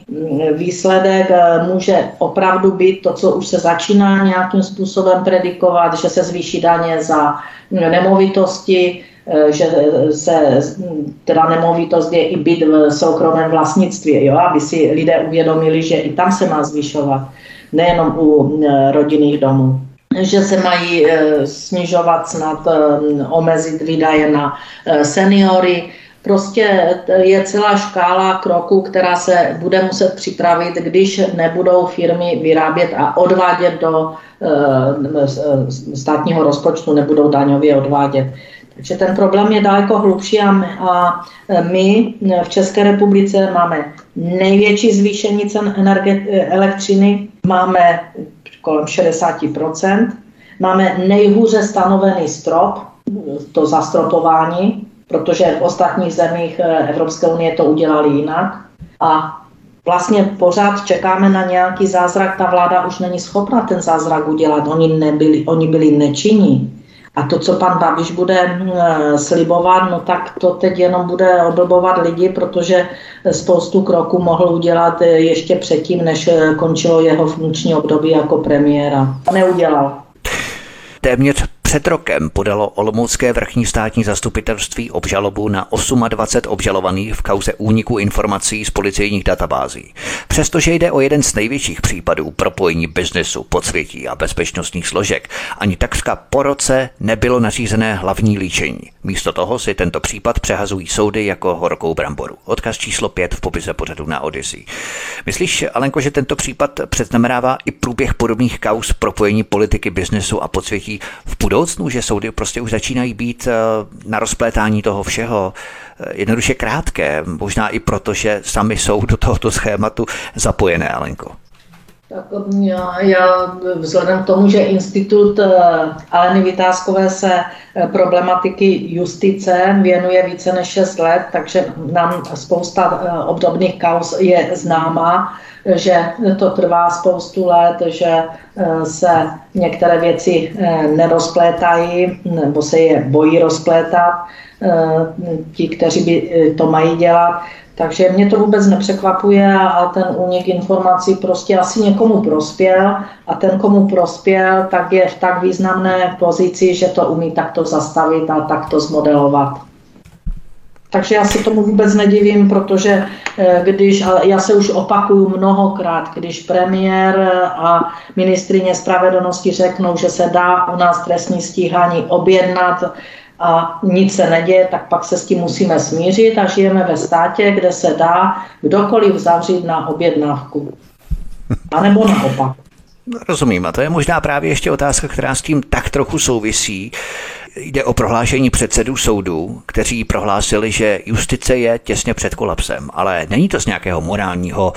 výsledek e, může opravdu být to, co už se začíná nějakým způsobem predikovat, že se zvýší daně za nemovitosti, e, že se teda nemovitost je i byt v soukromém vlastnictví, jo, aby si lidé uvědomili, že i tam se má zvyšovat, nejenom u rodinných domů. Že se mají snižovat snad, omezit výdaje na seniory, Prostě je celá škála kroků, která se bude muset připravit, když nebudou firmy vyrábět a odvádět do eh, státního rozpočtu, nebudou daňově odvádět. Takže ten problém je daleko hlubší a my v České republice máme největší zvýšení cen elektřiny, máme kolem 60% máme nejhůře stanovený strop, to zastropování, protože v ostatních zemích Evropské unie to udělali jinak. A vlastně pořád čekáme na nějaký zázrak, ta vláda už není schopna ten zázrak udělat, oni, nebyli, oni byli nečinní. A to, co pan Babiš bude eh, slibovat, no tak to teď jenom bude oblbovat lidi, protože spoustu kroků mohl udělat eh, ještě předtím, než končilo jeho funkční období jako premiéra. Neudělal. Téměř před rokem podalo Olomoucké vrchní státní zastupitelství obžalobu na 28 obžalovaných v kauze úniku informací z policejních databází. Přestože jde o jeden z největších případů propojení biznesu, podsvětí a bezpečnostních složek, ani takřka po roce nebylo nařízené hlavní líčení. Místo toho si tento případ přehazují soudy jako horkou bramboru. Odkaz číslo 5 v popise pořadu na Odyssey. Myslíš, Alenko, že tento případ předznamenává i průběh podobných kaus propojení politiky, biznesu a podsvětí v budoucnu? Budoucnu, že soudy prostě už začínají být eh, na rozplétání toho všeho eh, jednoduše krátké, možná i proto, že sami jsou do tohoto schématu zapojené, Alenko. Tak já, vzhledem k tomu, že institut eh, Aleny Vytázkové se problematiky justice věnuje více než 6 let, takže nám spousta obdobných kaus je známá že to trvá spoustu let, že se některé věci nerozplétají nebo se je bojí rozplétat ti, kteří by to mají dělat. Takže mě to vůbec nepřekvapuje a ten únik informací prostě asi někomu prospěl a ten, komu prospěl, tak je v tak významné pozici, že to umí takto zastavit a takto zmodelovat. Takže já se tomu vůbec nedivím, protože eh, když, já se už opakuju mnohokrát, když premiér a ministrině spravedlnosti řeknou, že se dá u nás trestní stíhání objednat a nic se neděje, tak pak se s tím musíme smířit a žijeme ve státě, kde se dá kdokoliv zavřít na objednávku. A nebo naopak. Rozumím, a to je možná právě ještě otázka, která s tím tak trochu souvisí. Jde o prohlášení předsedů soudů, kteří prohlásili, že justice je těsně před kolapsem, ale není to z nějakého morálního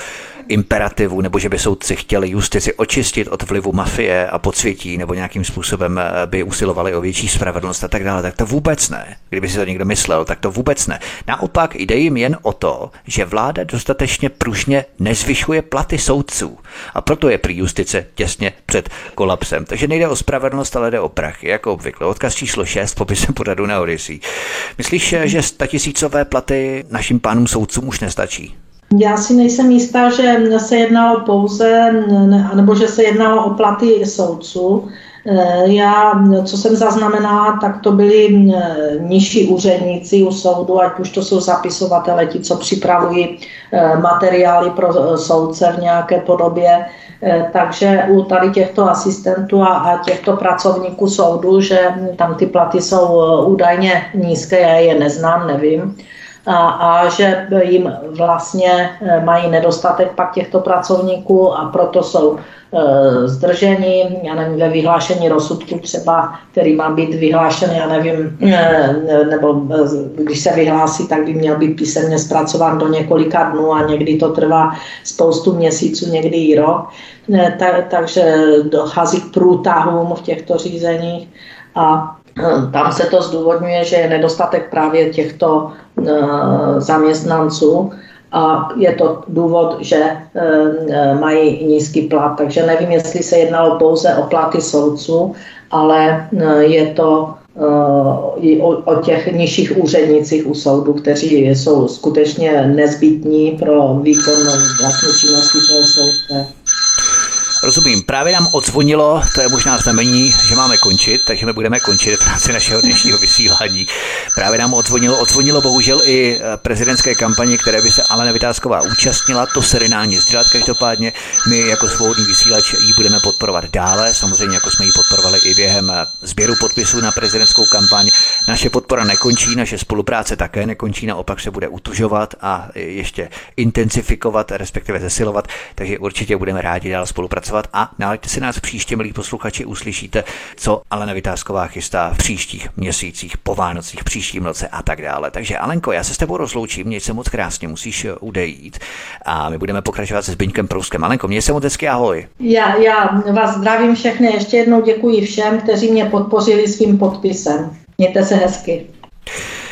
imperativu, nebo že by soudci chtěli justici očistit od vlivu mafie a podsvětí, nebo nějakým způsobem eh, by usilovali o větší spravedlnost a tak dále, tak to vůbec ne. Kdyby si to někdo myslel, tak to vůbec ne. Naopak jde jim jen o to, že vláda dostatečně pružně nezvyšuje platy soudců. A proto je prý justice těsně před kolapsem. Takže nejde o spravedlnost, ale jde o prachy, jako obvykle. Odkaz číslo 6, popisem pořadu na Odyssey. Myslíš, že statisícové platy našim pánům soudcům už nestačí? Já si nejsem jistá, že se jednalo pouze, nebo že se jednalo o platy soudců. Eh, já, co jsem zaznamenala, tak to byli eh, nižší úředníci u soudu, ať už to jsou zapisovatele, ti, co připravují eh, materiály pro soudce v nějaké podobě. Takže u tady těchto asistentů a těchto pracovníků soudu, že tam ty platy jsou údajně nízké, já je neznám, nevím a, a že jim vlastně eh, mají nedostatek pak těchto pracovníků a proto jsou e, zdrženi, já nevím, ve vyhlášení rozsudku třeba, který má být vyhlášen, já nevím, e, nebo když se vyhlásí, tak by měl být písemně zpracován do několika dnů a někdy to trvá spoustu měsíců, někdy i rok. E, tak, takže dochází k průtahům v těchto řízeních a tam se to zdůvodňuje, že je nedostatek právě těchto eh, zaměstnanců a je to důvod, že eh, mají nízký plat. Takže nevím, jestli se jednalo pouze o platy soudců, ale eh, je to i o, těch nižších úřednicích u soudu, kteří jsou skutečně nezbytní pro výkon vlastní činnosti toho soudce. Rozumím, právě nám odzvonilo, to je možná znamení, že máme končit, takže my budeme končit v rámci našeho dnešního vysílání. Právě nám odzvonilo, odzvonilo bohužel i eh, prezidentské kampaně, které by se Alena Vytázková účastnila, to se nedá nic dělat každopádně. My jako svobodný vysílač ji budeme podporovat dále, samozřejmě jako jsme ji podporovali i během eh, sběru podpisů na prezidentskou kampaň. Naše podpora nekončí, naše spolupráce také nekončí, naopak se bude utužovat a ještě intenzifikovat, respektive zesilovat, takže určitě budeme rádi dál spolupracovat pracovat a nalaďte si nás příště, milí posluchači, uslyšíte, co Alena Vytázková chystá v příštích měsících, po Vánocích, příštím roce a tak dále. Takže Alenko, já se s tebou rozloučím, měj se moc krásně, musíš eh, udejít a my budeme pokračovat se Zbyňkem Prouskem. Alenko, měj se moc hezky, ahoj. Já, já vás zdravím všechny, ještě jednou děkuji všem, kteří mě podpořili svým podpisem. Mějte se hezky.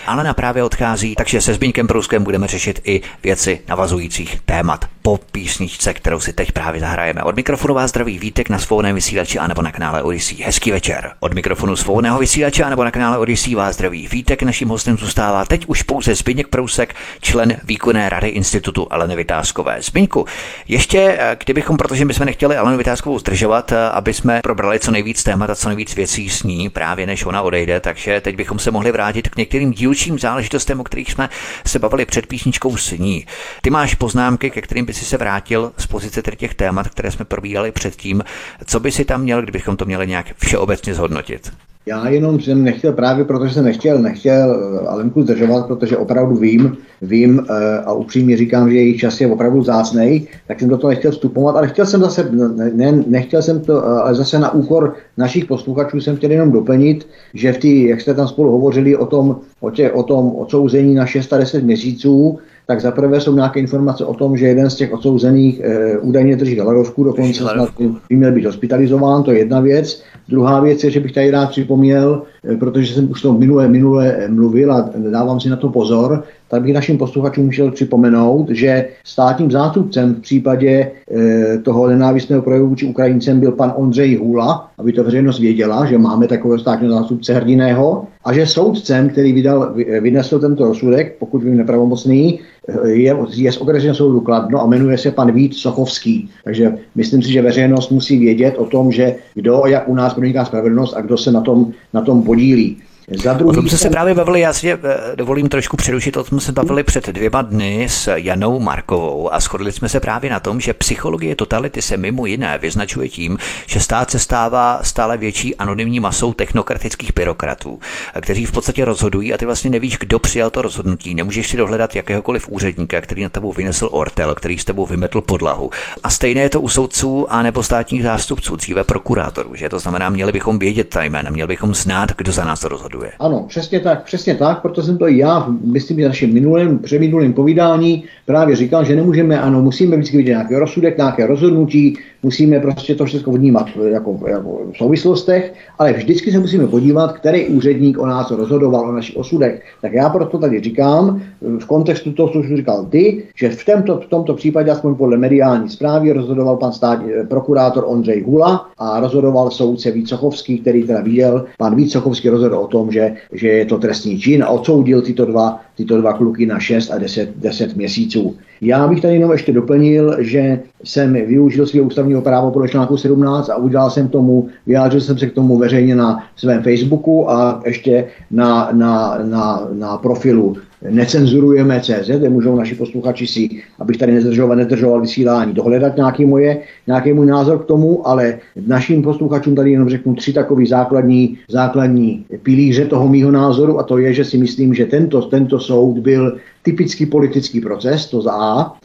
Alena právě odchází, takže se Zbyňkem Pruskem budeme řešit i věci navazujících témat po písničce, kterou si teď právě zahrajeme. Od mikrofonu vás zdraví Vítek na svobodném vysílači anebo na kanále Odyssey. Hezký večer. Od mikrofonu svobodného vysílače anebo na kanále Odyssey vás zdraví Vítek. Naším hostem zůstává teď už pouze Zbyněk Prousek, člen výkonné rady Institutu Aleny Vytázkové. Zbyňku, ještě eh, kdybychom, protože my jsme nechtěli Alenu Vytázkovou zdržovat, eh, aby jsme probrali co nejvíc témat a co nejvíc věcí s ní, právě než ona odejde, takže teď bychom se mohli vrátit k některým dílčím záležitostem, o kterých jsme se bavili před písničkou s ní. Ty máš poznámky, ke kterým by si se vrátil z pozice těch témat, které jsme probírali předtím. Co by si tam měl, kdybychom to měli nějak všeobecně zhodnotit? Já jenom jsem nechtěl právě, protože jsem nechtěl, nechtěl eh, Alenku zdržovat, protože opravdu vím, vím eh, a upřímně říkám, že jejich čas je opravdu zácnej, tak jsem do toho nechtěl vstupovat, ale chtěl jsem zase, ne, nechtěl jsem to, eh, ale zase na úkor našich posluchačů jsem chtěl jenom doplnit, že v tý, jak jste tam spolu hovořili o tom, o, tě, o tom odsouzení na 610 měsíců, tak zaprvé jsou nějaké informace o tom, že jeden z těch odsouzených e, údajně drží hladovku, dokonce snad by měl být hospitalizován, to je jedna věc. Druhá věc je, že bych tady rád připomněl, e, protože jsem už to minule, minule mluvil a dávám si na to pozor, tak bych našim posluchačům chtěl připomenout, že státním zástupcem v případě e, toho nenávistného projevu vůči Ukrajincem byl pan Ondřej Hula, aby to veřejnost věděla, že máme takového státního zástupce hrdiného, a že soudcem, který vydal, vynesl tento rozsudek, pokud vím nepravomocný, je, je z okresního soudu Kladno a jmenuje se pan Vít Sochovský. Takže myslím si, že veřejnost musí vědět o tom, že kdo jak u nás proniká spravedlnost a kdo se na tom, na tom podílí. Za druhý o tom jsme se právě bavili, já si eh, dovolím trošku přerušit, o tom jsme se bavili před dvěma dny s Janou Markovou a shodli jsme se právě na tom, že psychologie totality se mimo jiné vyznačuje tím, že stát se stává stále větší anonymní masou technokratických byrokratů, kteří v podstatě rozhodují a ty vlastně nevíš, kdo přijal to rozhodnutí. Nemůžeš si dohledat jakéhokoliv úředníka, který na tebou vynesl ortel, který s tebou vymetl podlahu. A stejné je to u soudců a nebo státních zástupců, dříve prokurátorů, že to znamená, měli bychom vědět ta jména, měli bychom znát, kdo za nás rozhoduje. Ano, přesně tak, přesně tak, proto jsem to i já, myslím, že našem minulém, přeminulém povídání právě říkal, že nemůžeme, ano, musíme vždycky vidět nějaký rozsudek, nějaké rozhodnutí, musíme prostě to všechno vnímat jako, jako v souvislostech, ale vždycky se musíme podívat, který úředník o nás rozhodoval o našich osudech. Tak já proto tady říkám, v kontextu toho, co říkal ty, že v tomto, v tomto případě, aspoň podle mediální zprávy, rozhodoval pan stát, eh, prokurátor Ondřej Hula a rozhodoval soudce Vícochovský, který teda viděl, pan Vícochovský rozhodl o tom, že, že je to trestný čin a odsoudil tyto dva, tyto dva kluky na 6 a 10, 10 měsíců. Já bych tady jenom ještě doplnil, že jsem využil svého ústavního práva podle článku 17 a udělal jsem tomu, vyjádřil jsem se k tomu veřejně na svém Facebooku a ještě na, na, na, na profilu necenzurujeme CZ, kde můžou naši posluchači si, abych tady nezdržoval, nezdržoval vysílání, dohledat nějaký, moje, nějaký můj názor k tomu, ale našim posluchačům tady jenom řeknu tři takové základní, základní pilíře toho mýho názoru a to je, že si myslím, že tento, tento soud byl typický politický proces, to za A,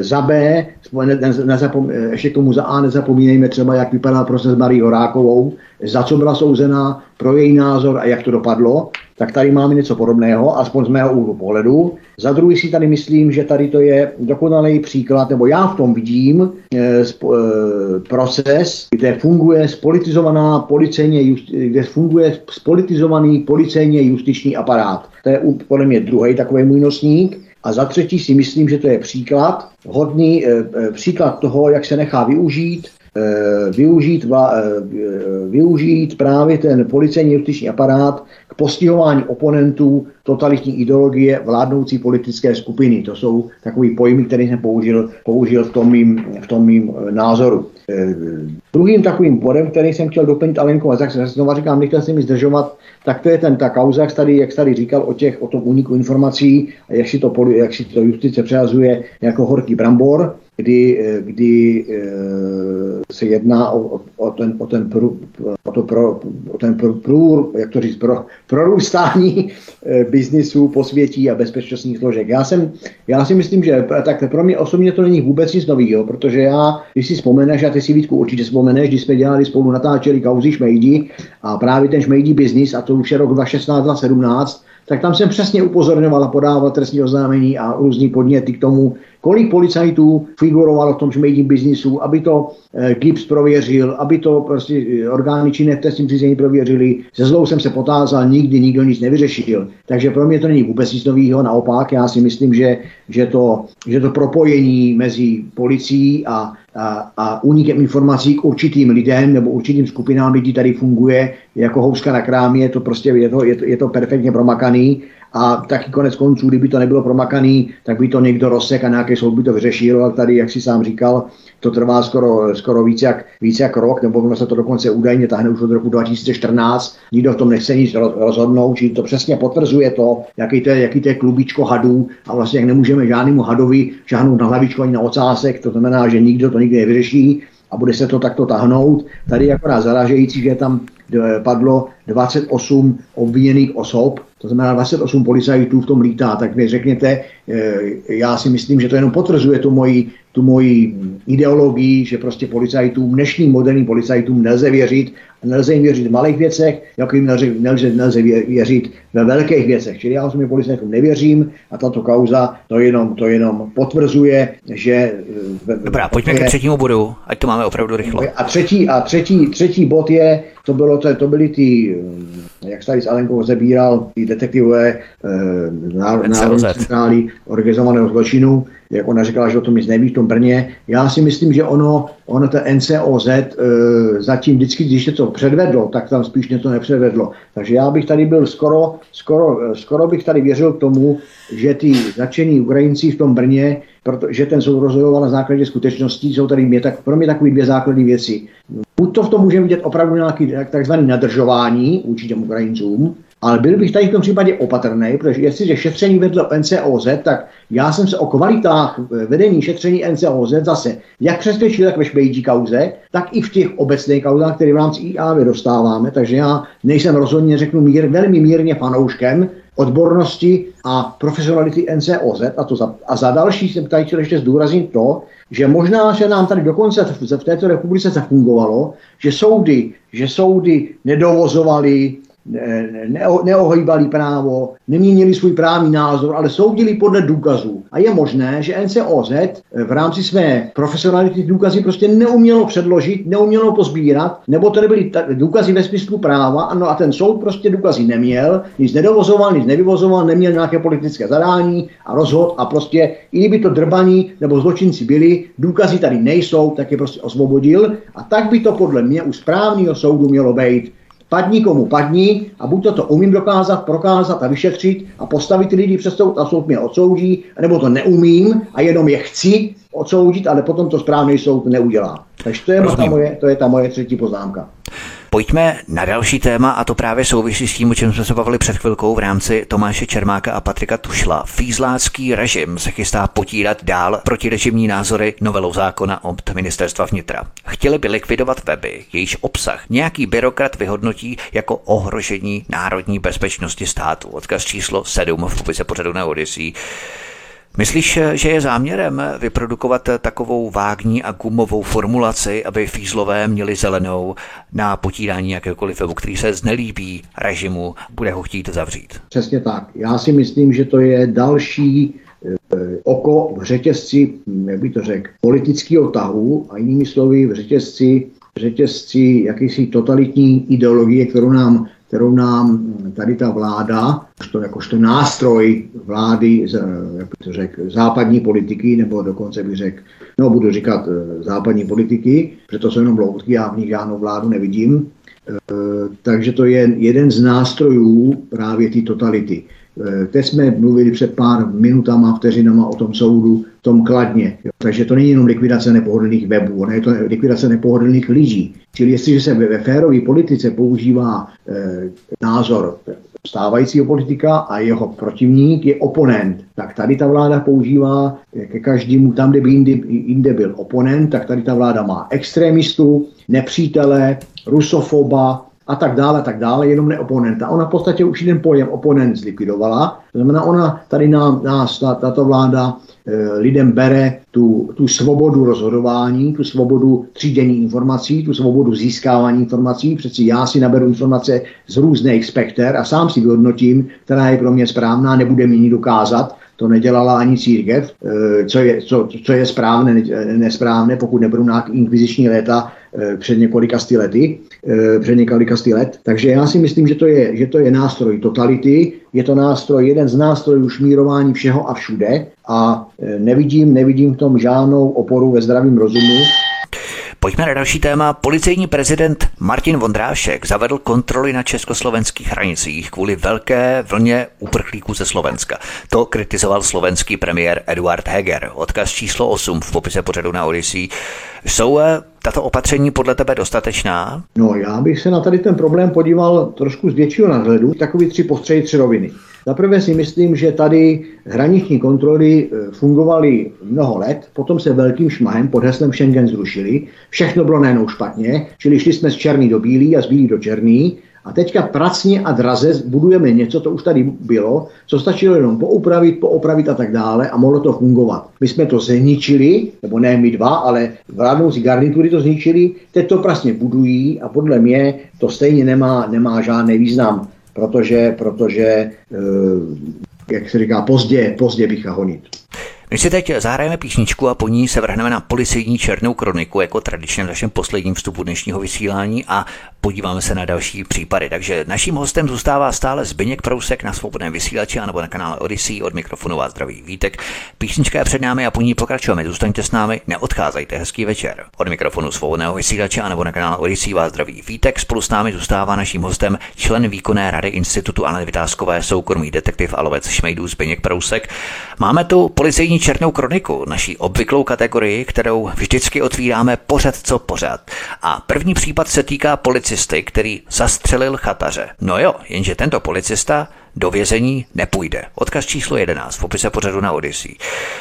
za B, nezapom, ještě k tomu za A nezapomínejme třeba, jak vypadá proces Marie Horákovou, za co byla souzená, pro její názor a jak to dopadlo, tak tady máme něco podobného, aspoň z mého úhlu pohledu. Za druhý si tady myslím, že tady to je dokonalý příklad, nebo já v tom vidím e, sp, e, proces, kde funguje spolitizovaná policejně, just, kde funguje spolitizovaný policejně justiční aparát. To je podle mě druhý takový můj nosník. A za třetí si myslím, že to je příklad, hodný e, příklad toho, jak se nechá využít Eh, využít, eh, využít právě ten policejní justiční aparát k postihování oponentů totalitní ideologie vládnoucí politické skupiny. To jsou takový pojmy, které jsem použil, použil v, tom mým, v tom mým eh, názoru. Druhým takovým bodem, který jsem chtěl doplnit Alenko, a tak znovu říkám, nechtěl jsem mi zdržovat, tak to je ten, ta kauza, jak tady, jak tady říkal o, těch, o tom úniku informací a jak si to, jak si to justice přehazuje jako horký brambor kdy, eh, kdy eh, se jedná o, o ten, o ten, prů, o to pro, o ten prů, prů, jak to říct, pro, prorůstání eh, biznisu, posvětí a bezpečnostních složek. Já, jsem, já si myslím, že tak pro mě osobně to není vůbec nic nového, protože já, když si vzpomeneš, a ty si Vítku určitě vzpomeneš, když jsme dělali spolu natáčeli kauzy Šmejdi a právě ten Šmejdi biznis, a to už je rok 2016, 2017, tak tam jsem přesně upozorňoval a podával trestní oznámení a různý podněty k tomu, kolik policajtů figurovalo v tom šmejdím biznisu, aby to e, GIPS prověřil, aby to prostě eh, orgány činné v trestním řízení prověřili. Se zlou jsem se potázal, nikdy nikdo nic nevyřešil. Takže pro mě to není vůbec nic nového, naopak já si myslím, že, že, to, že to propojení mezi policií a a, a únikem informací k určitým lidem nebo určitým skupinám lidí tady funguje jako houska na krámě, je to prostě je to, je to, je to perfektně promakaný a taky konec konců, kdyby to nebylo promakaný, tak by to někdo rozsek a nějaký soud by to vyřešil, ale tady, jak si sám říkal, to trvá skoro, skoro víc, jak, víc jak rok, nebo se to dokonce údajně tahne už od roku 2014, nikdo v tom nechce nic rozhodnout, čili to přesně potvrzuje to, jaký to je, jaký to je klubičko hadů a vlastně jak nemůžeme žádnému hadovi žádnou na hlavičku ani na ocásek, to znamená, že nikdo to nikdy nevyřeší a bude se to takto tahnout. Tady je akorát zaražející, že tam eh, padlo 28 obviněných osob, to znamená 28 policajtů v tom lítá, tak mi řekněte, eh, já si myslím, že to jenom potvrzuje tu moji, tu moji ideologii, že prostě policajtům, dnešním moderním policajtům nelze věřit, nelze jim věřit v malých věcech, jako jim nelze, nelze, nelze věřit ve velkých věcech. Čili já osobně policajtům nevěřím a tato kauza to jenom, to jenom potvrzuje, že... Eh, Dobrá, pojďme ke třetímu bodu, ať to máme opravdu rychlo. A třetí, a třetí, třetí bod je, to, bylo, to, to byly ty jak tady s Alenkou zabíral ty detektivové e, Národní centrály organizovaného zločinu, jak ona říkala, že o tom nic neví v tom Brně. Já si myslím, že ono, ono to NCOZ e, zatím vždycky, když to předvedlo, tak tam spíš něco nepředvedlo. Takže já bych tady byl skoro, skoro, skoro bych tady věřil tomu, že ty začení Ukrajinci v tom Brně, protože ten soud rozhodoval na základě skutečností, jsou tady mě, tak, pro mě takové dvě základní věci. Buď to v tom můžeme vidět opravdu nějaký takzvaný nadržování vůči těm Ukrajincům, ale byl bych tady v tom případě opatrný, protože jestliže šetření vedlo NCOZ, tak já jsem se o kvalitách vedení šetření NCOZ zase jak přesvědčil, tak ve špejdí kauze, tak i v těch obecných kauzách, které v rámci IAV dostáváme, takže já nejsem rozhodně, řeknu, mír, velmi mírně fanouškem odbornosti a profesionality NCOZ a, to za, a za další jsem tady chtěl ještě zdůraznit to, že možná, že nám tady dokonce v, v této republice zafungovalo, že soudy, že soudy nedovozovaly ne, neohýbali právo, neměnili svůj právní názor, ale soudili podle důkazů. A je možné, že NCOZ v rámci své profesionality důkazy prostě neumělo předložit, neumělo pozbírat, nebo to nebyly důkazy ve smyslu práva, no a ten soud prostě důkazy neměl, nic nedovozoval, nic nevyvozoval, neměl nějaké politické zadání a rozhod a prostě, i kdyby to drbaní nebo zločinci byli, důkazy tady nejsou, tak je prostě osvobodil a tak by to podle mě u správného soudu mělo být padni komu padni a buď to, to umím dokázat, prokázat a vyšetřit a postavit ty lidi před soud a soud mě odsoudí, nebo to neumím a jenom je chci odsoudit, ale potom to správný soud neudělá. Takže to je, ta moje, to je ta moje třetí poznámka. Pojďme na další téma a to právě souvisí s tím, o čem jsme se bavili před chvilkou v rámci Tomáše Čermáka a Patrika Tušla. Fízlácký režim se chystá potírat dál protirežimní názory novelou zákona od ministerstva vnitra. Chtěli by likvidovat weby, jejíž obsah nějaký byrokrat vyhodnotí jako ohrožení národní bezpečnosti státu. Odkaz číslo 7 v popise pořadu na Odyssey. Myslíš, že je záměrem vyprodukovat takovou vágní a gumovou formulaci, aby fízlové měli zelenou na potírání jakéhokoliv webu, který se znelíbí režimu, bude ho chtít zavřít? Přesně tak. Já si myslím, že to je další eh, oko v řetězci, jak by to řekl, politického tahu a jinými slovy v řetězci, v řetězci jakýsi totalitní ideologie, kterou nám kterou nám tady ta vláda, to jakožto nástroj vlády, jak to řekl, západní politiky, nebo dokonce bych řekl, no budu říkat eh, západní politiky, protože to jsou jenom loutky, já v nich žádnou vládu nevidím, eh, takže to je jeden z nástrojů právě té totality. Eh, teď jsme mluvili před pár minutama, vteřinama o tom soudu, tom kladně. Jo. Takže to není jenom likvidace nepohodlných webů, ono je to likvidace nepohodlných lidí. Čili jestliže se ve férové politice používá e, názor stávajícího politika a jeho protivník je oponent, tak tady ta vláda používá ke každému, tam, kde by jinde, jinde byl oponent, tak tady ta vláda má extremistu, nepřítele, rusofoba, a tak dále, tak dále, jenom ne oponenta. Ona v podstatě už jeden pojem oponent zlikvidovala. To znamená, ona tady nám, nás, ta, tato vláda e, lidem bere tu, tu svobodu rozhodování, tu svobodu třídění informací, tu svobodu získávání informací. Přeci já si naberu informace z různých spekter a sám si vyhodnotím, která je pro mě správná, nebude mi ní dokázat, to nedělala ani církev, e, co je, co, co je správné, nesprávné, pokud nebudou nějak inkviziční léta před několika sty lety. Eh, před několika let. Takže já si myslím, že to, je, že to je nástroj totality, je to nástroj, jeden z nástrojů šmírování všeho a všude a eh, nevidím, nevidím v tom žádnou oporu ve zdravém rozumu. Pojďme na další téma. Policejní prezident Martin Vondrášek zavedl kontroly na československých hranicích kvůli velké vlně uprchlíků ze Slovenska. To kritizoval slovenský premiér Eduard Heger. Odkaz číslo 8 v popise pořadu na Odyssey. Jsou eh, tato opatření podle tebe dostatečná? No, já bych se na tady ten problém podíval trošku z většího nadhledu. Takový tři postřeji, tři roviny. Zaprvé si myslím, že tady hraniční kontroly e, fungovaly mnoho let, potom se velkým šmahem pod heslem Schengen zrušili, všechno bylo najednou špatně, čili šli jsme z černý do bílý a z bílý do černý. A teďka pracně a draze budujeme něco, to už tady bylo, co stačilo jenom poupravit, poopravit a tak dále a mohlo to fungovat. My jsme to zničili, nebo ne my dva, ale vládnoucí garnitury to zničili, teď to pracně budují a podle mě to stejně nemá, nemá žádný význam protože, protože eh, jak se říká, pozdě, pozdě bych honit. My si teď zahrajeme písničku a po ní se vrhneme na policejní černou kroniku, jako tradičně v našem posledním vstupu dnešního vysílání a podíváme se na další případy. Takže naším hostem zůstává stále Zbyněk Prousek na svobodném vysílači nebo na kanále Odyssey od mikrofonu vás zdraví Vítek. Písnička je před námi a po ní pokračujeme. Zůstaňte s námi, neodcházejte, hezký večer. Od mikrofonu svobodného vysílače nebo na kanále Odyssey vás zdraví Vítek. Spolu s námi zůstává naším hostem člen výkonné rady Institutu Anny Vytázkové soukromý detektiv a lovec Šmejdů Zbyněk Prousek. Máme tu policejní černou kroniku, naší obvyklou kategorii, kterou vždycky otvíráme pořad co pořad. A první případ se týká policie policisty, který zastřelil chataře. No jo, jenže tento policista do vězení nepůjde. Odkaz číslo 11 v popise pořadu na Odyssey.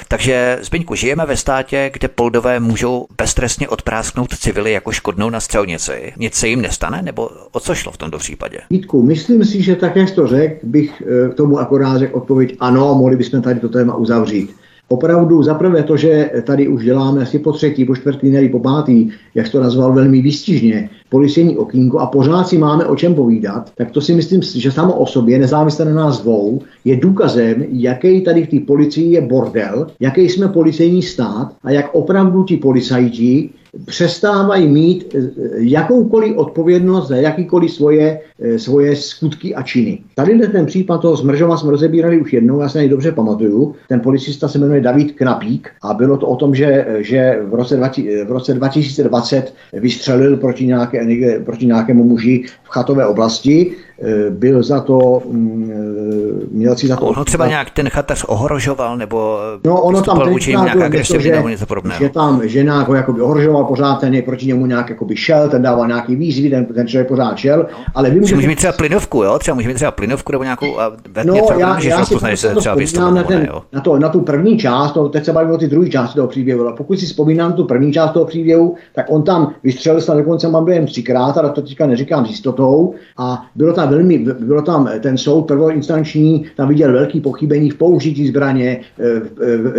Takže, Zbyňku, žijeme ve státě, kde poldové můžou beztrestně odprásknout civily jako škodnou na střelnici. Nic se jim nestane, nebo o co šlo v tomto případě? Vítku, myslím si, že tak, jak to řekl, bych eh, k tomu akorát řekl odpověď ano, mohli bychom tady to téma uzavřít. Opravdu zaprvé to, že tady už děláme asi po třetí, po čtvrtý, ne po pátý, jak to nazval velmi výstižně, policejní okýnko a pořád si máme o čem povídat, tak to si myslím, že samo o sobě, nezávisle na nás dvou, je důkazem, jaký tady v té policii je bordel, jaký jsme policejní stát a jak opravdu ti policajti přestávají mít eh, jakoukoliv odpovědnost za jakýkoliv svoje, eh, svoje skutky a činy. Tady ten případ toho Smržova jsme rozebírali už jednou, já se dobře pamatuju. Ten policista se jmenuje David Knapík a bylo to o tom, že, že v, roce 20, v roce 2020 vystřelil proti, nějaké, proti nějakému muži v chatové oblasti Eh, byl za to, mm, eh, měl si za to... Ono třeba nějak ten chatař ohrožoval, nebo no, ono tam vůči němu nějak agresivně nebo něco podobného. Že tam ženák ho jakoby ohrožoval pořád, ten proti němu nějak jakoby šel, ten dával nějaký výzvy, ten, ten člověk pořád šel, ale vím, že... Může mít třeba plynovku, jo? Třeba může mít třeba plynovku nebo nějakou a no, něco, já, já si poznají, se třeba na, ten, na, to, na tu první část, to, teď se bavíme o ty druhé části toho příběhu, ale pokud si vzpomínám tu první část toho příběhu, tak on tam vystřelil snad dokonce mám během třikrát, ale to teďka neříkám s jistotou, a bylo tam velmi, bylo tam ten soud prvoinstanční, tam viděl velký pochybení v použití zbraně,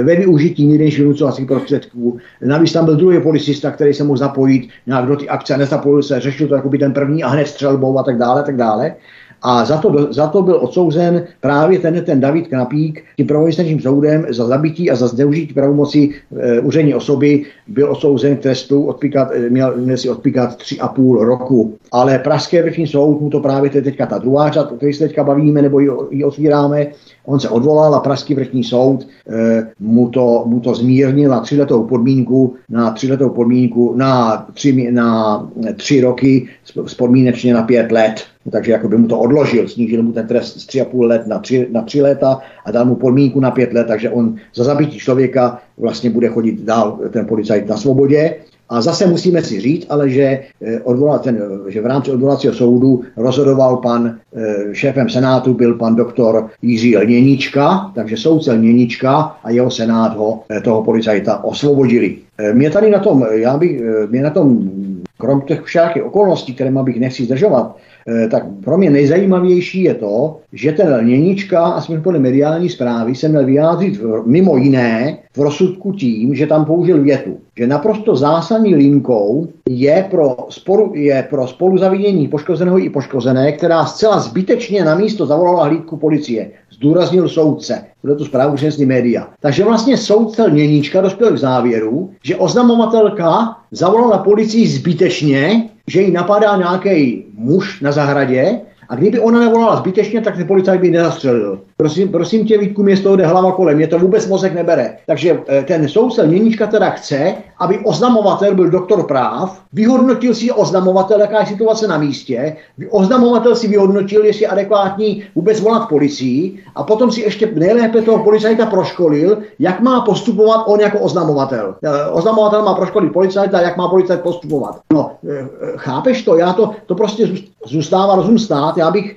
ve využití mírných vynucovacích prostředků. Navíc tam byl druhý policista, který se mohl zapojit nějak do ty akce, nezapojil se, řešil to jako by ten první a hned střelbou a tak dále, tak dále. A za to, za to byl odsouzen právě ten, ten David Knapík tím prvoinstančním soudem za zabití a za zneužití pravomoci e, úřední osoby byl odsouzen k trestu, odpíkat, e, měl, měl si odpíkat tři a půl roku. Ale Pražské vrchní soud mu to právě teďka ta druhá řad, o které se teďka bavíme nebo ji, ji otvíráme, On se odvolal a Pražský vrchní soud e, mu, to, mu to zmírnil na tříletou podmínku, na tříletou podmínku na tři, na tři roky, spodmínečně na pět let. Takže jako by mu to odložil, snížil mu ten trest z 3,5 let na 3, na 3 léta a dal mu podmínku na 5 let, takže on za zabití člověka vlastně bude chodit dál ten policajt na svobodě a zase musíme si říct, ale že, eh, odvolat ten, že v rámci odvolacího soudu rozhodoval pan eh, šéfem senátu byl pan doktor Jiří Lněnička, takže soudce Lněnička a jeho senát ho, eh, toho policajta osvobodili. Mě tady na tom, já bych, mě na tom, krom těch všakých okolností, které bych nechci zdržovat, Eh, tak pro mě nejzajímavější je to, že ten Lněnička, aspoň podle mediální zprávy, se měl vyjádřit mimo jiné v rozsudku tím, že tam použil větu, že naprosto zásadní linkou je pro, sporu, je pro spoluzavinění poškozeného i poškozené, která zcela zbytečně na místo zavolala hlídku policie. Zdůraznil soudce. Bude tu zprávu přinesli média. Takže vlastně soudce Lněnička dospěl k závěru, že oznamovatelka zavolala policii zbytečně, že ji napadá nějaký muž na zahradě a kdyby ona nevolala zbytečně, tak ten policajt by nezastřelil. Prosím, prosím tě, Vítku, mě z toho jde hlava kolem, mě to vůbec mozek nebere. Takže eh, ten soudce Měnička teda chce, aby oznamovatel byl doktor práv, vyhodnotil si oznamovatel, jaká je situace na místě, oznamovatel si vyhodnotil, jestli je adekvátní vůbec volat policii a potom si ještě nejlépe toho policajta proškolil, jak má postupovat on jako oznamovatel. Eh, oznamovatel má proškolit policajta, jak má policajt postupovat. No, eh, chápeš to? Já to, to prostě zůstává rozum stát. Já bych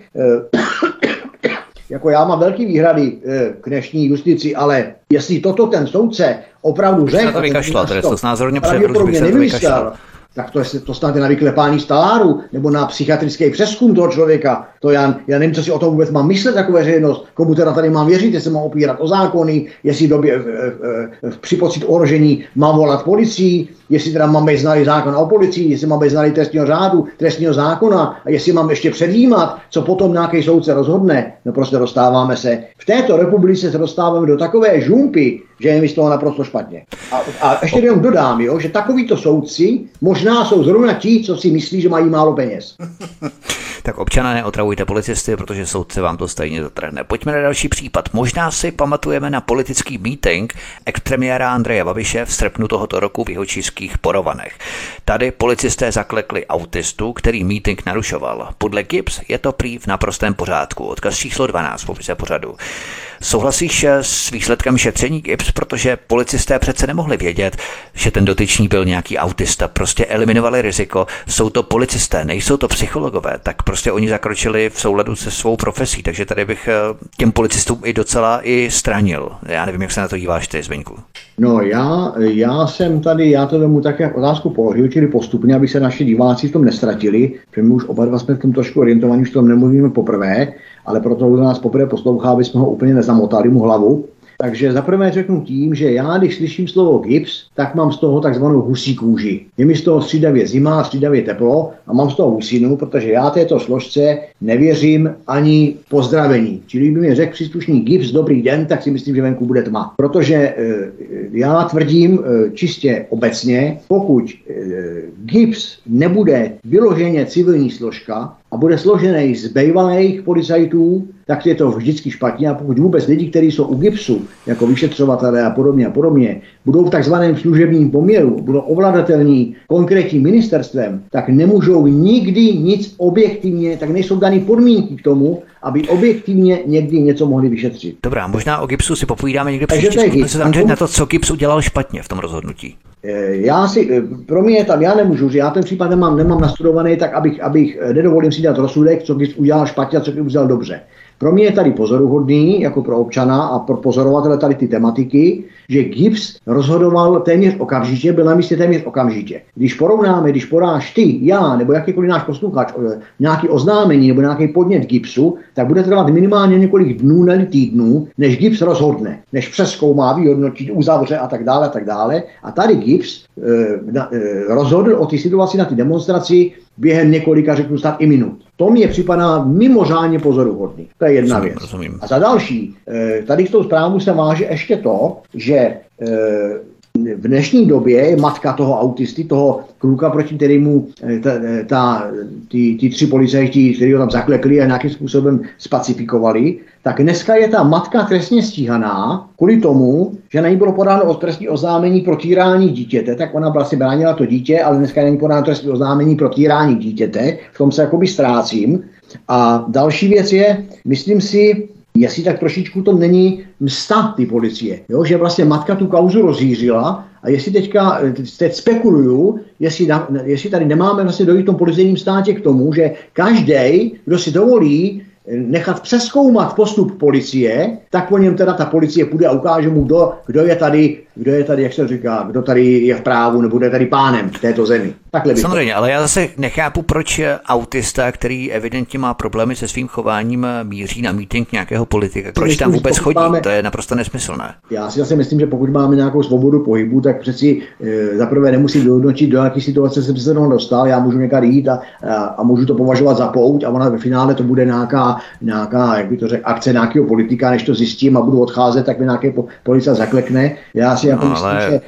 jako já mám velký výhrady e, k dnešní justici, ale jestli toto ten soudce opravdu řekl, to vykašlal, to, to tak to, je, to snad je na vyklepání staláru nebo na psychiatrický přeskum toho člověka. To já, já nevím, co si o tom vůbec mám myslet jako veřejnost, komu teda tady mám věřit, jestli mám opírat o zákony, jestli době, v, v, v, při pocit ohrožení mám volat policii, jestli teda mám být znalý zákon o policii, jestli mám být znalý trestního řádu, trestního zákona a jestli mám ještě předjímat, co potom nějaký soudce rozhodne. No prostě dostáváme se, v této republice se dostáváme do takové žumpy, že je mi z toho naprosto špatně. A, a ještě jenom dodám, jo, že takovýto soudci možná jsou zrovna ti, co si myslí, že mají málo peněz. tak občana neotravujte policisty, protože soudce vám to stejně zatrhne. Pojďme na další případ. Možná si pamatujeme na politický meeting expremiéra Andreje Babiše v srpnu tohoto roku v Jihočíských Porovanech. Tady policisté zaklekli autistu, který meeting narušoval. Podle Gibbs je to prý v naprostém pořádku. Odkaz číslo 12 v popise pořadu. Souhlasíš s výsledkem šetření GIPS, protože policisté přece nemohli vědět, že ten dotyčný byl nějaký autista, prostě eliminovali riziko. Jsou to policisté, nejsou to psychologové, tak prostě oni zakročili v souladu se svou profesí, takže tady bych eh, těm policistům i docela i stranil. Já nevím, jak se na to díváš ty, Zveňku. No já, já jsem tady, já to tomu tak jak otázku položil, čili postupně, aby se naši diváci v tom nestratili, protože my už oba dva jsme v tom trošku orientovaní, už to nemluvíme poprvé, ale proto, kdo nás poprvé poslouchá, aby jsme ho úplně nezamotali mu hlavu, takže zaprvé řeknu tím, že já, když slyším slovo gips, tak mám z toho takzvanou husí kůži. Je mi z toho střídavě zima, střídavě teplo a mám z toho husinu, protože já této složce nevěřím ani pozdravení. Čili kdyby mi řekl příslušný gips dobrý den, tak si myslím, že venku bude tma. Protože e, já tvrdím e, čistě obecně, pokud e, gips nebude vyloženě civilní složka, a bude složený z bývalých policajtů, tak je to vždycky špatně. A pokud vůbec lidi, kteří jsou u GIPSu, jako vyšetřovatelé a podobně a podobně, budou v takzvaném služebním poměru, budou ovladatelní konkrétním ministerstvem, tak nemůžou nikdy nic objektivně, tak nejsou daný podmínky k tomu, aby objektivně někdy něco mohli vyšetřit. Dobrá, možná o Gipsu si popovídáme někde příště. Pojďme se zaměřit na to, co Gips udělal špatně v tom rozhodnutí. Eh, já si, eh, pro mě je tam, já nemůžu, že já ten případ nemám, nemám nastudovaný, tak abych, abych eh, nedovolím si dát rozsudek, co Gips udělal špatně a co Gips udělal dobře. Pro mě je tady pozoruhodný, jako pro občana a pro pozorovatele tady ty tematiky, že Gibbs rozhodoval téměř okamžitě, byl na místě téměř okamžitě. Když porovnáme, když podáš ty, já nebo jakýkoliv náš posluchač nějaký oznámení nebo nějaký podnět Gibsu, tak bude trvat minimálně několik dnů nebo týdnů, než Gibbs rozhodne, než přeskoumá, vyhodnotí, uzavře a tak dále a tak dále. A tady Gibbs e, e, rozhodl o té situaci na té demonstraci během několika, řeknu snad i minut. To mě připadá mimořádně pozoruhodný. To je jedna věc. Rozumím. A za další, tady s tou zprávu se váže ještě to, že Eh, v dnešní době je matka toho autisty, toho kluka, proti kterému eh, ta, eh, ta, ty, ty tři policajti, kteří ho tam zaklekli a nějakým způsobem spacifikovali, tak dneska je ta matka trestně stíhaná kvůli tomu, že na ní bylo podáno trestní oznámení pro týrání dítěte, tak ona vlastně bránila to dítě, ale dneska není podáno trestní oznámení pro týrání dítěte, v tom se jakoby ztrácím. A další věc je, myslím si, jestli tak trošičku to není msta ty policie, jo? že vlastně matka tu kauzu rozhýřila a jestli teďka, teď spekuluju, jestli, jestli tady nemáme vlastně dojít v tom policejním státě k tomu, že každý, kdo si dovolí nechat přeskoumat postup policie, tak po něm teda ta policie půjde a ukáže mu, kdo, kdo je tady kdo je tady, jak se říká, kdo tady je v právu nebo je tady pánem v této zemi. Takhle Samozřejmě, to. ale já zase nechápu, proč autista, který evidentně má problémy se svým chováním, míří na meeting nějakého politika. Proč myslím, tam vůbec chodí? Máme, to je naprosto nesmyslné. Já si zase myslím, že pokud máme nějakou svobodu pohybu, tak přeci e, zaprvé nemusí vyhodnotit, do jaké situace jsem se dostal. Já můžu někam jít a, a, a, můžu to považovat za pouť a ona ve finále to bude nějaká, nějaká jak by to řekl, akce nějakého politika, než to zjistím a budu odcházet, tak mi nějaký po, policia zaklekne. Já si jako no, myslím, ale... že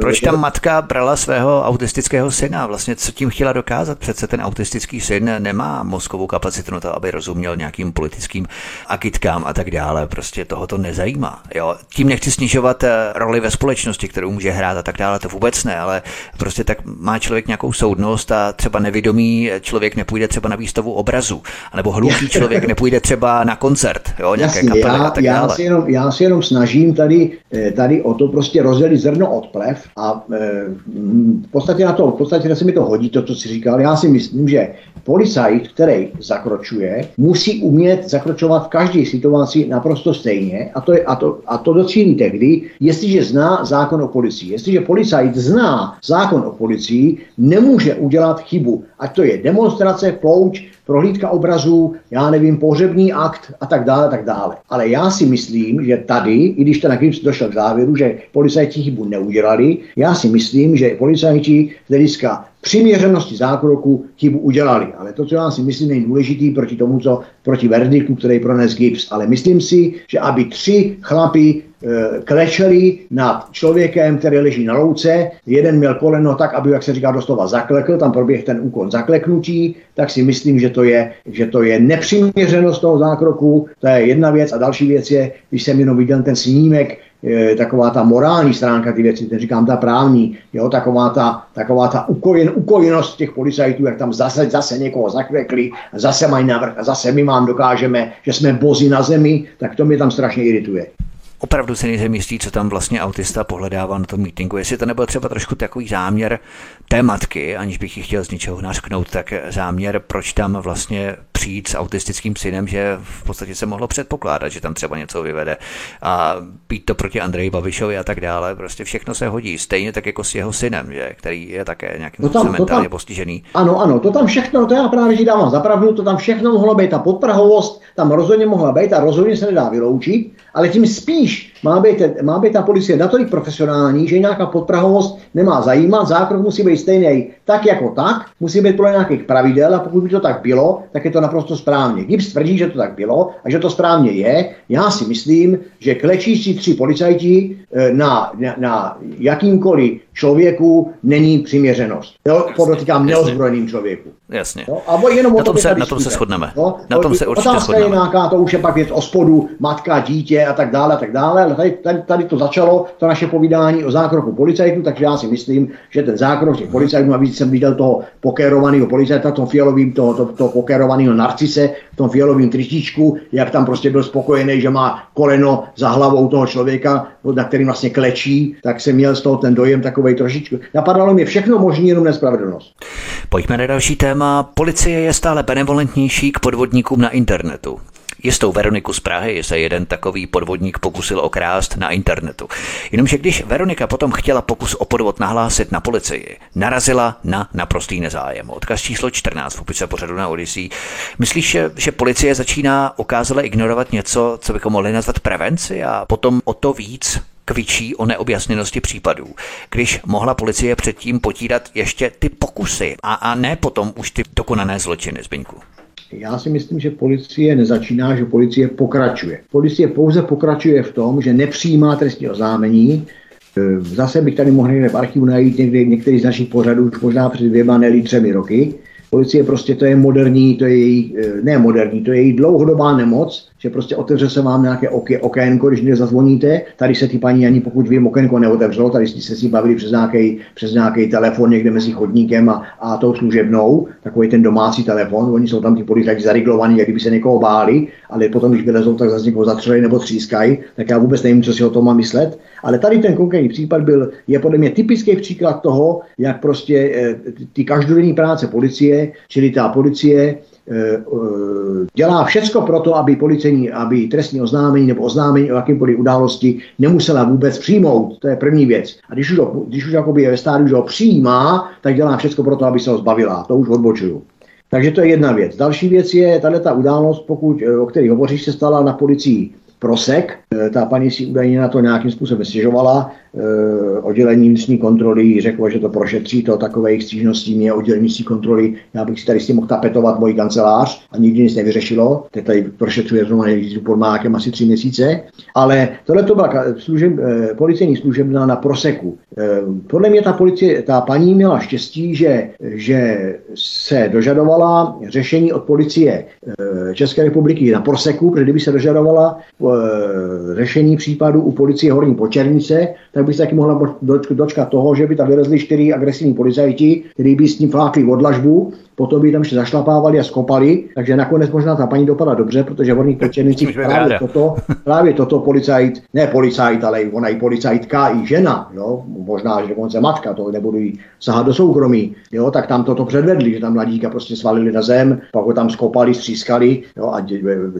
proč ta matka brala svého autistického syna? Vlastně co tím chtěla dokázat? Přece ten autistický syn nemá mozkovou kapacitu na to, aby rozuměl nějakým politickým agitkám a tak dále. Prostě toho to nezajímá. Jo? Tím nechci snižovat eh, roli ve společnosti, kterou může hrát a tak dále, to vůbec ne, ale prostě tak má člověk nějakou soudnost a třeba nevědomý člověk nepůjde třeba na výstavu obrazu, nebo hluchý člověk nepůjde třeba na koncert, jo, nějaké Jasně, kapely já, a tak dále. Já si, jenom, já si jenom snažím tady, eh, tady o to prostě rozdělit zrno od plev brev a e, v podstatě na to, v podstatě se mi to hodí, to, co si říkal. Já si myslím, že policajt, který zakročuje, musí umět zakročovat v každé situaci naprosto stejně a to, je, a to, a to docílí tehdy, jestliže zná zákon o policii. Jestliže policajt zná zákon o policii, nemůže udělat chybu. Ať to je demonstrace, pouč, prohlídka obrazů, já nevím, pohřební akt a tak dále, tak dále. Ale já si myslím, že tady, i když ten Gibbs došel k závěru, že policajti chybu neudělali, já si myslím, že policajti z hlediska přiměřenosti zákroku chybu udělali. Ale to, co já si myslím, je důležitý proti tomu, co proti verdiktu, který prones Gibbs. Ale myslím si, že aby tři chlapi e, klečeli nad člověkem, který leží na louce, jeden měl koleno tak, aby, jak se říká doslova, zaklekl, tam proběh ten úkon zakleknutí, tak si myslím, že to je, že to je nepřiměřenost toho zákroku, to je jedna věc. A další věc je, když jsem jenom viděl ten snímek e, taková ta morální stránka ty věci, říkám ta právní, jo, taková ta, taková ta ukojen, ukojenost těch policajtů, jak tam zase, zase někoho zakvekli, zase mají navrh a zase my vám dokážeme, že jsme bozi na zemi, tak to mě tam strašně irituje opravdu si nejsem jistý, co tam vlastně autista pohledává na tom meetingu. Jestli to nebyl třeba trošku takový záměr té matky, aniž bych ji chtěl z ničeho nařknout, tak záměr, proč tam vlastně přijít s autistickým synem, že v podstatě se mohlo předpokládat, že tam třeba něco vyvede a být to proti Andreji Babišovi a tak dále. Prostě všechno se hodí. Stejně tak jako s jeho synem, že, který je také nějakým tam, mentálně tam, postižený. Ano, ano, to tam všechno, to já právě že dávám zapravdu, to tam všechno mohlo být. Ta podprahovost tam rozhodně mohla být a rozhodně se nedá vyloučit, ale tím spíš má být, má být ta policie natolik profesionální, že nějaká podprahovost nemá zajímat, zákrok musí být stejný tak jako tak, musí být podle nějakých pravidel a pokud by to tak bylo, tak je to naprosto správně. Gibbs tvrdí, že to tak bylo a že to správně je. Já si myslím, že klečící tři policajti eh, na, na, na jakýmkoliv člověku není přiměřenost. Jo, podotýkám neozbrojeným člověku. Jasně. No, a jenom na, tom se, na tom se shodneme. No, na tom se určitě otázka shodneme. je nějaká, to už je pak věc o spodu, matka, dítě a tak dále, a tak dále, tady, tady, tady to začalo, to naše povídání o zákroku policajtů, takže já si myslím, že ten zákrok těch policajtů, a víc jsem viděl toho pokérovaného policajta, tom fialovým, toho, to, to pokérovaného narcise, v tom fialovém tričíčku, jak tam prostě byl spokojený, že má koleno za hlavou toho člověka, na kterým vlastně klečí, tak jsem měl z toho ten dojem takový trošičku. Napadalo mě všechno možné, jenom nespravedlnost. Pojďme na další téma. Policie je stále benevolentnější k podvodníkům na internetu. Jistou Veroniku z Prahy se jeden takový podvodník pokusil okrást na internetu. Jenomže když Veronika potom chtěla pokus o podvod nahlásit na policii, narazila na naprostý nezájem. Odkaz číslo 14 v popise pořadu na Odyssey. Myslíš, že policie začíná okázale ignorovat něco, co bychom mohli nazvat prevenci a potom o to víc kvičí o neobjasněnosti případů, když mohla policie předtím potírat ještě ty pokusy a, a ne potom už ty dokonané zločiny, Zbyňku. Já si myslím, že policie nezačíná, že policie pokračuje. Policie pouze pokračuje v tom, že nepřijímá trestní oznámení. E, zase bych tady mohl někde v archivu najít někdy, některý z našich pořadů už možná před dvěma, ne třemi roky. Policie prostě to je moderní, to je její, e, ne moderní, to je její dlouhodobá nemoc, že prostě otevře se vám nějaké oké, okénko, když někde zazvoníte. Tady se ty paní ani pokud vím, okénko neotevřelo, tady jste se si bavili přes nějaký, přes telefon někde mezi chodníkem a, a tou služebnou, takový ten domácí telefon. Oni jsou tam ty policajti zaryglovaní, jak kdyby se někoho báli, ale potom, když vylezou, tak zase někoho zatřeli nebo třískají, tak já vůbec nevím, co si o tom mám myslet. Ale tady ten konkrétní případ byl, je podle mě typický příklad toho, jak prostě e, ty každodenní práce policie, čili ta policie Eh, eh, dělá všecko pro to, aby policení, aby trestní oznámení nebo oznámení o jakýmkoliv události nemusela vůbec přijmout. To je první věc. A když už, ho, když už jakoby je ve stádiu, že ho přijímá, tak dělá všecko pro to, aby se ho zbavila. To už odbočuju. Takže to je jedna věc. Další věc je tahle ta událost, pokud, eh, o které hovoříš, se stala na policii Prosek. Ta paní si údajně na to nějakým způsobem stěžovala. Eh, oddělení vnitřní kontroly řeklo, že to prošetří, to takových stížností mě oddělení vnitřní kontroly, já bych si tady s tím mohl tapetovat můj kancelář a nikdy nic nevyřešilo. Teď tady prošetřuje zrovna pod mákem asi tři měsíce. Ale tohle to byla služeb, eh, policejní služebna na proseku. Podle mě ta, policie, ta paní měla štěstí, že, že se dožadovala řešení od policie České republiky na proseku, kdyby se dožadovala řešení případu u policie Horní Počernice, tak by se taky mohla dočkat toho, že by tam vylezli čtyři agresivní policajti, kteří by s ním flákli odlažbu potom by tam ještě zašlapávali a skopali, takže nakonec možná ta paní dopadla dobře, protože v horních Pečenicích právě toto, právě toto policajt, ne policajt, ale ona i policajtka, i žena, jo, možná, že dokonce matka, to nebudu jí sahat do soukromí, jo, tak tam toto předvedli, že tam mladíka prostě svalili na zem, pak ho tam skopali, střískali jo, a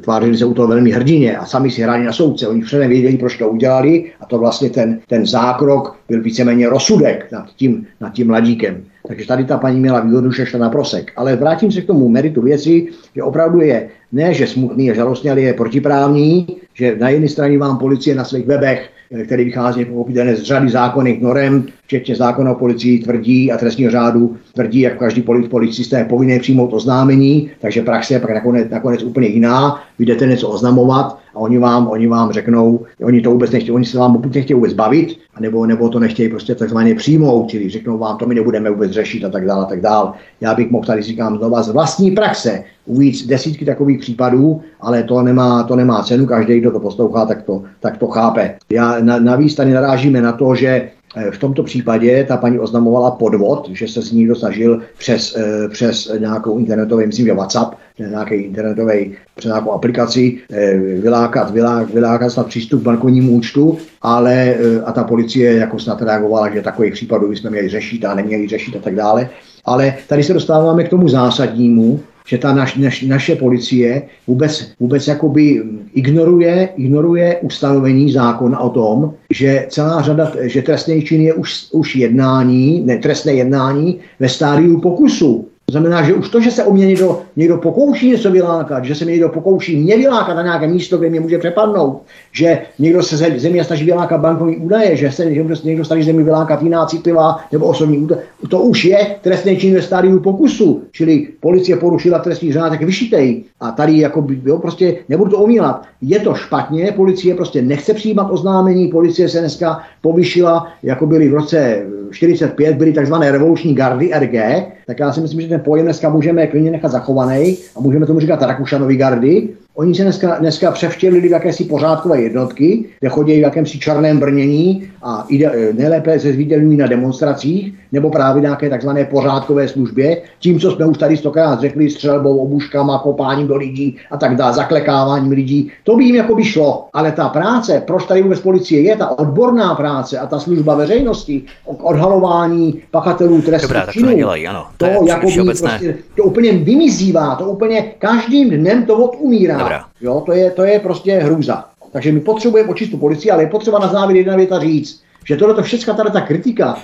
tvářili se u toho velmi hrdině a sami si hráli na soudce. Oni předem věděli, proč to udělali a to vlastně ten, ten zákrok byl víceméně rozsudek nad tím, nad tím mladíkem. Takže tady ta paní měla výhodu, že šla na prosek. Ale vrátím se k tomu meritu věci, že opravdu je ne, že smutný a žalostný, ale je protiprávní, že na jedné straně vám policie na svých webech, eh, který vychází pochopitelně z řady zákonných norem, včetně zákona o policii, tvrdí a trestního řádu tvrdí, jak každý policista je povinný přijmout oznámení, takže praxe je pak nakonec, nakonec úplně jiná. Vy jdete něco oznamovat a oni vám, oni vám řeknou, oni to vůbec nechtějí, oni se vám buď nechtějí vůbec bavit, nebo, nebo to nechtějí prostě takzvaně přijmout, čili řeknou vám, to my nebudeme vůbec řešit a tak dále, a tak dále. Já bych mohl tady říkám znova z vlastní praxe uvíc desítky takových případů, ale to nemá, to nemá cenu, každý, kdo to poslouchá, tak to, tak to chápe. Já, na, navíc tady narážíme na to, že v tomto případě ta paní oznamovala podvod, že se s ní někdo snažil přes, eh, přes nějakou internetovou, myslím, že WhatsApp, nějaký internetový, přes nějakou aplikaci eh, vylákat, vylákat, vylákat snad přístup k bankovnímu účtu, ale a ta policie jako snad reagovala, že takových případů bychom měli řešit a neměli řešit a tak dále. Ale tady se dostáváme k tomu zásadnímu, že ta naš, naš, naše policie vůbec, vůbec jakoby ignoruje, ignoruje ustanovení zákona o tom, že celá řada, že trestný čin je už, už jednání, ne trestné jednání ve stádiu pokusu. To znamená, že už to, že se o mě někdo, někdo pokouší něco vylákat, že se mě někdo pokouší mě vylákat na nějaké místo, kde mě může přepadnout, že někdo se ze mě snaží vylákat bankovní údaje, že se že někdo snaží ze mě vylákat jiná citlivá nebo osobní údaje, to už je trestný čin ve stádiu pokusu, čili policie porušila trestní řád, tak vyšitej. A tady jako jo, prostě nebudu to omílat. Je to špatně, policie prostě nechce přijímat oznámení, policie se dneska povyšila, jako byly v roce 45, byly takzvané revoluční gardy RG, tak já si myslím, že ten pojem dneska můžeme klidně nechat zachovaný a můžeme tomu říkat Rakušanovy gardy, Oni se dneska, dneska převštělili v jakési pořádkové jednotky, kde chodí v jakémsi černém brnění a ide, nejlépe se zviditelňují na demonstracích nebo právě nějaké takzvané pořádkové službě. Tím, co jsme už tady stokrát řekli, střelbou, obuškama, kopáním do lidí a tak dále, zaklekáváním lidí, to by jim jako by šlo. Ale ta práce, proč tady vůbec policie je, ta odborná práce a ta služba veřejnosti, odhalování pachatelů trestných činů, ano. To, to, jako by prostě, to úplně vymizívá, to úplně každým dnem to odumírá. Dobrá. Jo, to je, to je prostě hrůza. Takže my potřebujeme očistit policii, ale je potřeba na závěr jedna věta říct, že tohle všechna tady ta kritika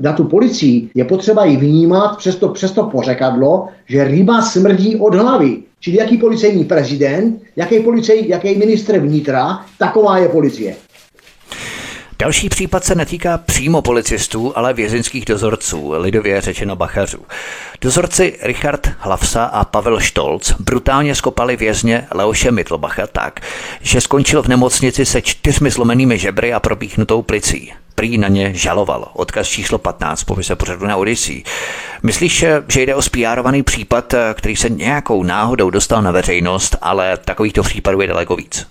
na tu policii je potřeba ji vnímat přes to, přes to pořekadlo, že ryba smrdí od hlavy. Čili jaký policejní prezident, jaký, policej, jaký ministr vnitra, taková je policie. Další případ se netýká přímo policistů, ale vězeňských dozorců, lidově řečeno bachařů. Dozorci Richard Hlavsa a Pavel Štolc brutálně skopali vězně Leoše Mittelbacha tak, že skončil v nemocnici se čtyřmi zlomenými žebry a probíchnutou plicí. Prý na ně žaloval. Odkaz číslo 15 povise pořadu na Odyssey. Myslíš, že jde o spíárovaný případ, který se nějakou náhodou dostal na veřejnost, ale takovýchto případů je daleko víc?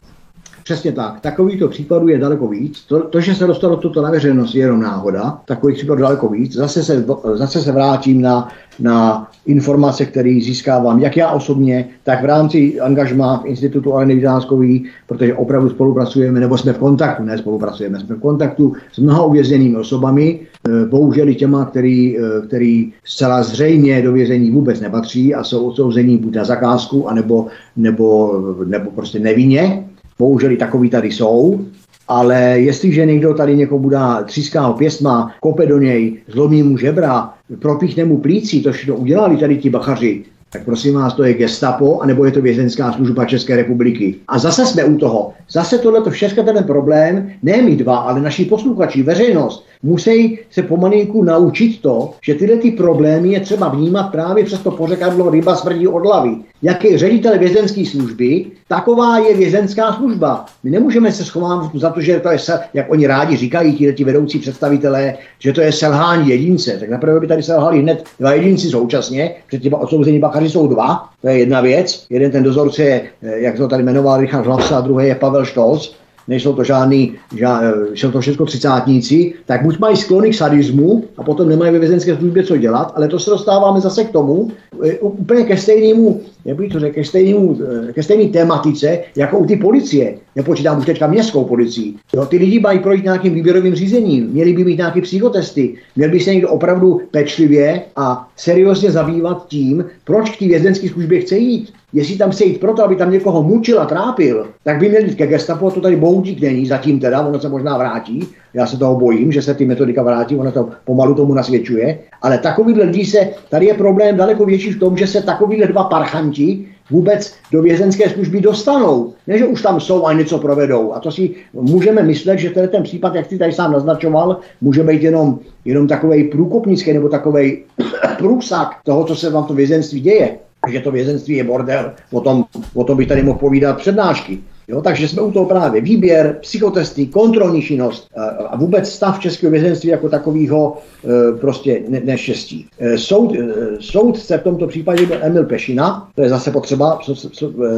Přesně tak. Takovýchto případů je daleko víc. To, to, že se dostalo toto na veřejnost, je jenom náhoda. Takových případů daleko víc. Zase se, zase se vrátím na, na informace, které získávám jak já osobně, tak v rámci angažmá v Institutu Aleny Vydáskový, protože opravdu spolupracujeme, nebo jsme v kontaktu, ne spolupracujeme, jsme v kontaktu s mnoha uvězněnými osobami, e, bohužel i těma, který, e, který zcela zřejmě do vězení vůbec nepatří a jsou odsouzení buď na zakázku, anebo, nebo, nebo prostě nevinně. Bohužel i takový tady jsou, ale jestliže někdo tady někoho bude tříská ho pěstma, kope do něj, zlomí mu žebra, propíchne mu plící, to všechno udělali tady ti bachaři, tak prosím vás, to je gestapo, anebo je to vězenská služba České republiky. A zase jsme u toho. Zase tohle všechno ten problém, ne my dva, ale naši posluchači, veřejnost, musí se pomalinku naučit to, že tyhle ty problémy je třeba vnímat právě přes to pořekadlo ryba smrdí od hlavy. Jaký ředitel vězenské služby, taková je vězenská služba. My nemůžeme se schovat za to, že to je, jak oni rádi říkají, ti vedoucí představitelé, že to je selhání jedince. Tak naprvé by tady selhali hned dva jedinci současně, protože těma odsouzení bakaři jsou dva, to je jedna věc. Jeden ten dozorce je, eh, jak to tady jmenoval Richard Hlavsa, a druhý je Pavel Štolc nejsou to žádný, žád, eh, jsou to všechno třicátníci, tak buď mají sklony k sadismu a potom nemají ve vězenské službě co dělat, ale to se dostáváme zase k tomu, eh, úplně ke stejnému, jak bych to řekl, ke, stejnému, ke stejné tématice, jako u ty policie. Nepočítám už teďka městskou policii. Jo, ty lidi mají projít nějakým výběrovým řízením, měli by mít nějaké psychotesty, měl by se někdo opravdu pečlivě a seriózně zabývat tím, proč k té vězenské službě chce jít. Jestli tam chce jít proto, aby tam někoho mučil a trápil, tak by měl jít ke gestapu a to tady boudík není, zatím teda, ono se možná vrátí, já se toho bojím, že se ty metodika vrátí, ono to pomalu tomu nasvědčuje, ale takovýhle lidi se, tady je problém daleko větší v tom, že se takovýhle dva parchanti vůbec do vězenské služby dostanou. Ne, že už tam jsou a něco provedou. A to si můžeme myslet, že ten, ten případ, jak ty tady sám naznačoval, může být jenom, jenom takový průkopnický nebo takový průsak toho, co se vám to vězenství děje. že to vězenství je bordel, o tom, o tom bych tady mohl povídat přednášky. Jo, takže jsme u toho právě výběr, psychotesty, kontrolní činnost a vůbec stav českého vězenství jako takového e, prostě neštěstí. E, soud, e, soudce v tomto případě byl Emil Pešina, to je zase potřeba,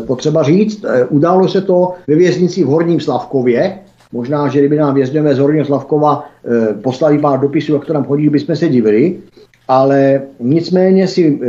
potřeba říct. Událo se to ve věznici v Horním Slavkově, Možná, že kdyby nám vězňové z Horního Slavkova poslali pár dopisů, to tam chodí, bychom se divili ale nicméně si, e,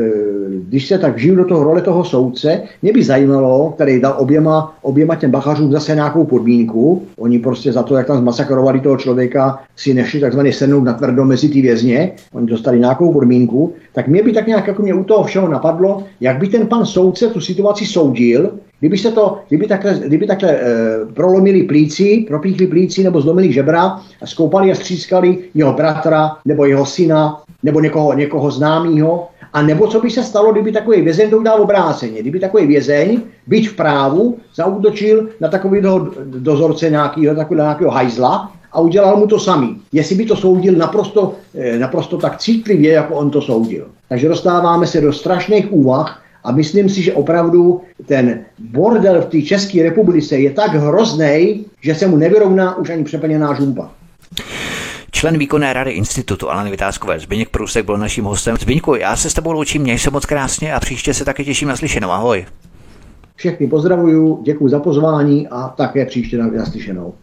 když se tak žiju do toho role toho soudce, mě by zajímalo, který dal oběma, oběma těm bachařům zase nějakou podmínku. Oni prostě za to, jak tam zmasakrovali toho člověka, si nešli takzvaně sednout na tvrdo mezi ty vězně. Oni dostali nějakou podmínku. Tak mě by tak nějak jako mě u toho všeho napadlo, jak by ten pan soudce tu situaci soudil, Kdyby, se to, kdyby takhle, kdyby takhle e, prolomili plíci, propíchli plíci nebo zlomili žebra a skoupali a střískali jeho bratra nebo jeho syna nebo někoho, někoho známého, a nebo co by se stalo, kdyby takový vězeň to udělal obráceně, kdyby takový vězeň, byť v právu, zautočil na takového dozorce nějakého, takového nějakého hajzla a udělal mu to samý. Jestli by to soudil naprosto, eh, naprosto tak citlivě, jako on to soudil. Takže dostáváme se do strašných úvah, a myslím si, že opravdu ten bordel v té České republice je tak hrozný, že se mu nevyrovná už ani přeplněná žumpa. Člen výkonné rady institutu Alany Vytázkové Zbyněk Průsek byl naším hostem. Zbyňku, já se s tebou loučím, měj se moc krásně a příště se taky těším na slyšenou. Ahoj. Všechny pozdravuju, děkuji za pozvání a také příště na slyšenou.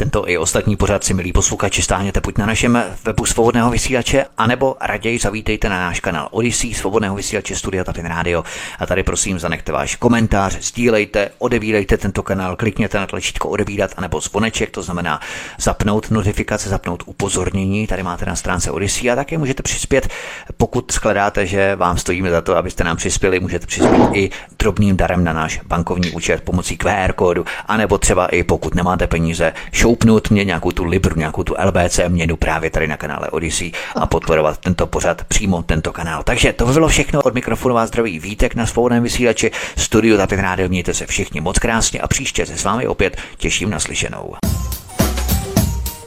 Tento i ostatní pořad si, milí posluchači, stáhněte buď na našem webu svobodného vysílače, anebo raději zavítejte na náš kanál Odyssey svobodného vysílače Studia Tapin Radio. A tady prosím zanechte váš komentář, sdílejte, odebírejte tento kanál, klikněte na tlačítko odebírat anebo zvoneček, to znamená zapnout notifikace, zapnout upozornění. Tady máte na stránce Odyssey a také můžete přispět, pokud shledáte, že vám stojíme za to, abyste nám přispěli, můžete přispět i drobným darem na náš bankovní účet pomocí QR kódu, anebo třeba i pokud nemáte peníze, šoupnout mě nějakou tu Libru, nějakou tu LBC měnu právě tady na kanále Odyssey a podporovat tento pořad přímo tento kanál. Takže to by bylo všechno od mikrofonu vás zdraví Vítek na svobodném vysílači Studio Tapin Radio. Mějte se všichni moc krásně a příště se s vámi opět těším na slyšenou.